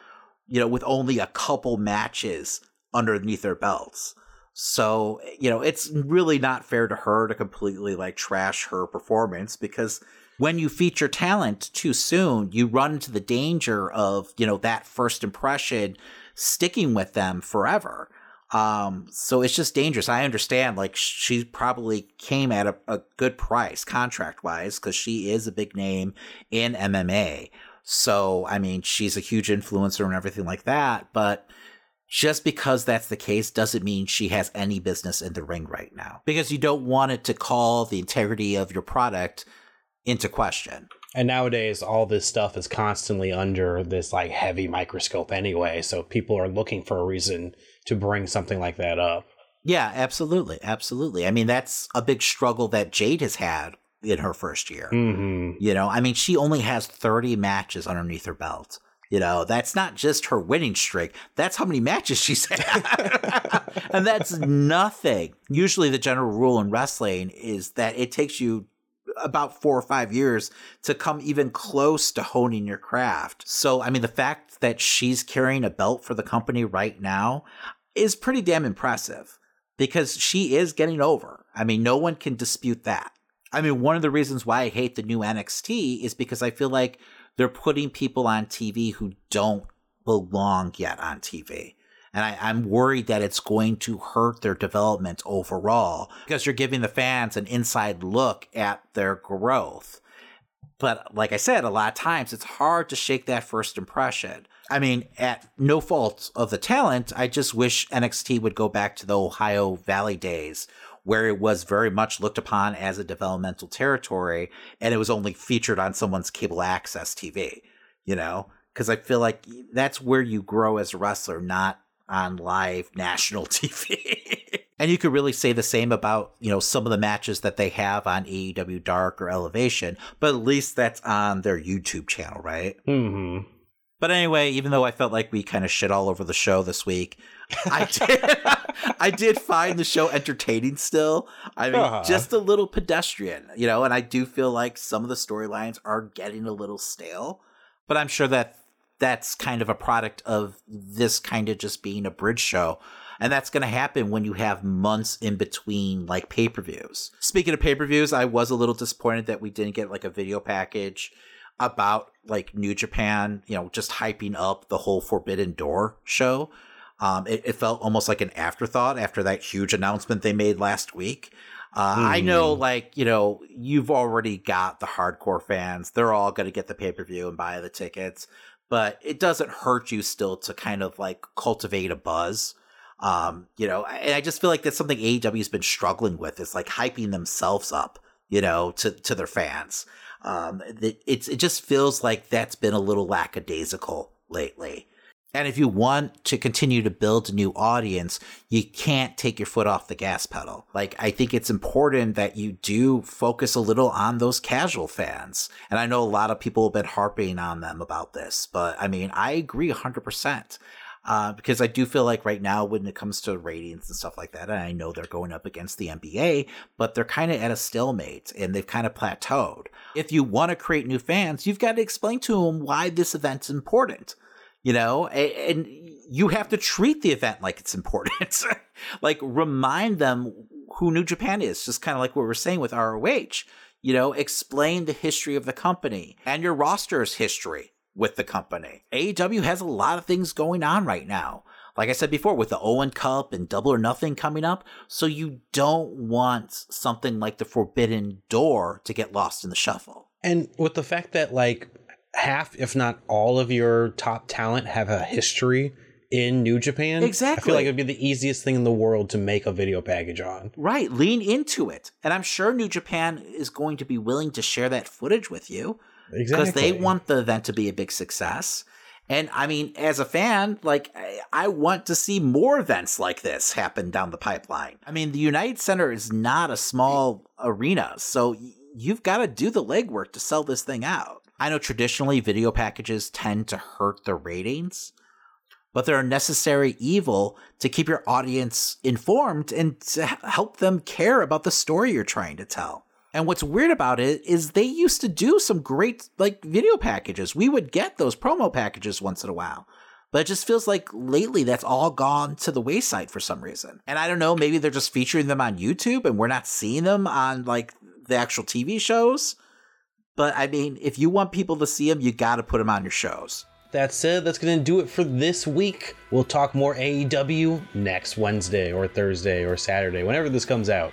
You know, with only a couple matches underneath their belts. So, you know, it's really not fair to her to completely like trash her performance because when you feature talent too soon, you run into the danger of, you know, that first impression sticking with them forever. Um, so it's just dangerous. I understand, like, she probably came at a, a good price contract wise because she is a big name in MMA. So, I mean, she's a huge influencer and everything like that. But just because that's the case doesn't mean she has any business in the ring right now because you don't want it to call the integrity of your product into question. And nowadays, all this stuff is constantly under this like heavy microscope anyway. So people are looking for a reason to bring something like that up. Yeah, absolutely, absolutely. I mean, that's a big struggle that Jade has had in her first year. Mm-hmm. You know, I mean, she only has thirty matches underneath her belt. You know, that's not just her winning streak. That's how many matches she's had. and that's nothing. Usually, the general rule in wrestling is that it takes you about four or five years to come even close to honing your craft. So, I mean, the fact that she's carrying a belt for the company right now is pretty damn impressive because she is getting over. I mean, no one can dispute that. I mean, one of the reasons why I hate the new NXT is because I feel like they're putting people on TV who don't belong yet on TV. And I, am worried that it's going to hurt their development overall because you're giving the fans an inside look at their growth. But like I said, a lot of times it's hard to shake that first impression. I mean, at no fault of the talent, I just wish NXT would go back to the Ohio Valley days where it was very much looked upon as a developmental territory and it was only featured on someone's cable access TV, you know? Because I feel like that's where you grow as a wrestler, not on live national TV. and you could really say the same about, you know, some of the matches that they have on AEW Dark or Elevation, but at least that's on their YouTube channel, right? Mm-hmm. But anyway, even though I felt like we kind of shit all over the show this week, I did I did find the show entertaining still. I mean, uh-huh. just a little pedestrian, you know, and I do feel like some of the storylines are getting a little stale. But I'm sure that that's kind of a product of this kind of just being a bridge show. And that's going to happen when you have months in between like pay per views. Speaking of pay per views, I was a little disappointed that we didn't get like a video package about like New Japan, you know, just hyping up the whole Forbidden Door show. Um, it, it, felt almost like an afterthought after that huge announcement they made last week. Uh, mm. I know, hmm. like, you know, you've already got the hardcore fans. They're all going to get the pay per view and buy the tickets but it doesn't hurt you still to kind of like cultivate a buzz. Um, you know, and I just feel like that's something AEW's been struggling with is like hyping themselves up, you know, to to their fans. Um, it, it's it just feels like that's been a little lackadaisical lately. And if you want to continue to build a new audience, you can't take your foot off the gas pedal. Like, I think it's important that you do focus a little on those casual fans. And I know a lot of people have been harping on them about this, but I mean, I agree 100%. Uh, because I do feel like right now, when it comes to ratings and stuff like that, and I know they're going up against the NBA, but they're kind of at a stalemate and they've kind of plateaued. If you want to create new fans, you've got to explain to them why this event's important You know, and you have to treat the event like it's important. like remind them who New Japan is, just kind of like what we're saying with ROH. You know, explain the history of the company and your roster's history with the company. AEW has a lot of things going on right now. Like I said before, with the Owen Cup and Double or Nothing coming up, so you don't want something like the Forbidden Door to get lost in the shuffle. And with the fact that like half, if not all of your top talent have a history in New Japan, Exactly. I feel like it'd be the easiest thing in the world to make a video package on. Right, lean into it. And I'm sure New Japan is going to be willing to share that footage with you because they want the event to be a big success. And I mean, as a fan, like I- I want to see more events like this happen down the pipeline. I mean, the United Center is not a small arena, so you've got to do the legwork to sell this thing out. I know traditionally video packages tend to hurt the ratings, but they're a necessary evil to keep your audience informed and to help them care about the story you're trying to tell. And what's weird about it is they used to do some great like video packages. We would get those promo packages once in a while. But it just feels like lately that's all gone to the wayside for some reason. And I don't know, maybe they're just featuring them on YouTube and we're not seeing them on like the actual TV shows. But I mean, if you want people to see them, you got to put them on your shows. That said, that's going to do it for this week. We'll talk more AEW next Wednesday or Thursday or Saturday, whenever this comes out.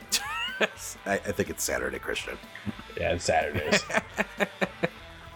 I, I think it's Saturday, Christian. Yeah, it's Saturdays.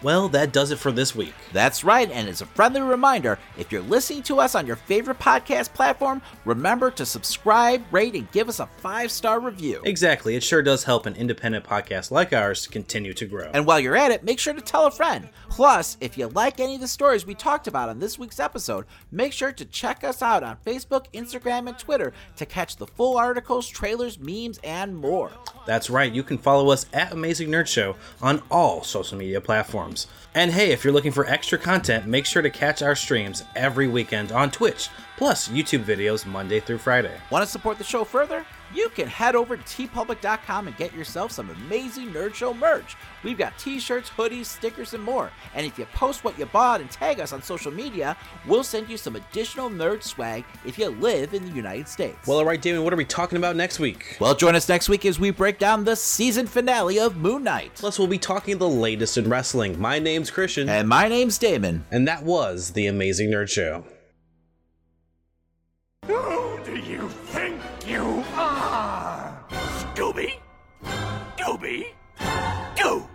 well, that does it for this week. That's right, and as a friendly reminder, if you're listening to us on your favorite podcast platform, remember to subscribe, rate, and give us a five star review. Exactly. It sure does help an independent podcast like ours to continue to grow. And while you're at it, make sure to tell a friend. Plus, if you like any of the stories we talked about on this week's episode, make sure to check us out on Facebook, Instagram, and Twitter to catch the full articles, trailers, memes, and more. That's right, you can follow us at Amazing Nerd Show on all social media platforms. And hey, if you're looking for extra content, make sure to catch our streams every weekend on Twitch, plus YouTube videos Monday through Friday. Want to support the show further? You can head over to teepublic.com and get yourself some amazing Nerd Show merch. We've got t shirts, hoodies, stickers, and more. And if you post what you bought and tag us on social media, we'll send you some additional nerd swag if you live in the United States. Well, alright, Damon, what are we talking about next week? Well, join us next week as we break down the season finale of Moon Knight. Plus, we'll be talking the latest in wrestling. My name's Christian. And my name's Damon. And that was The Amazing Nerd Show. Who do you think you are! Scooby? Dooby? Doo!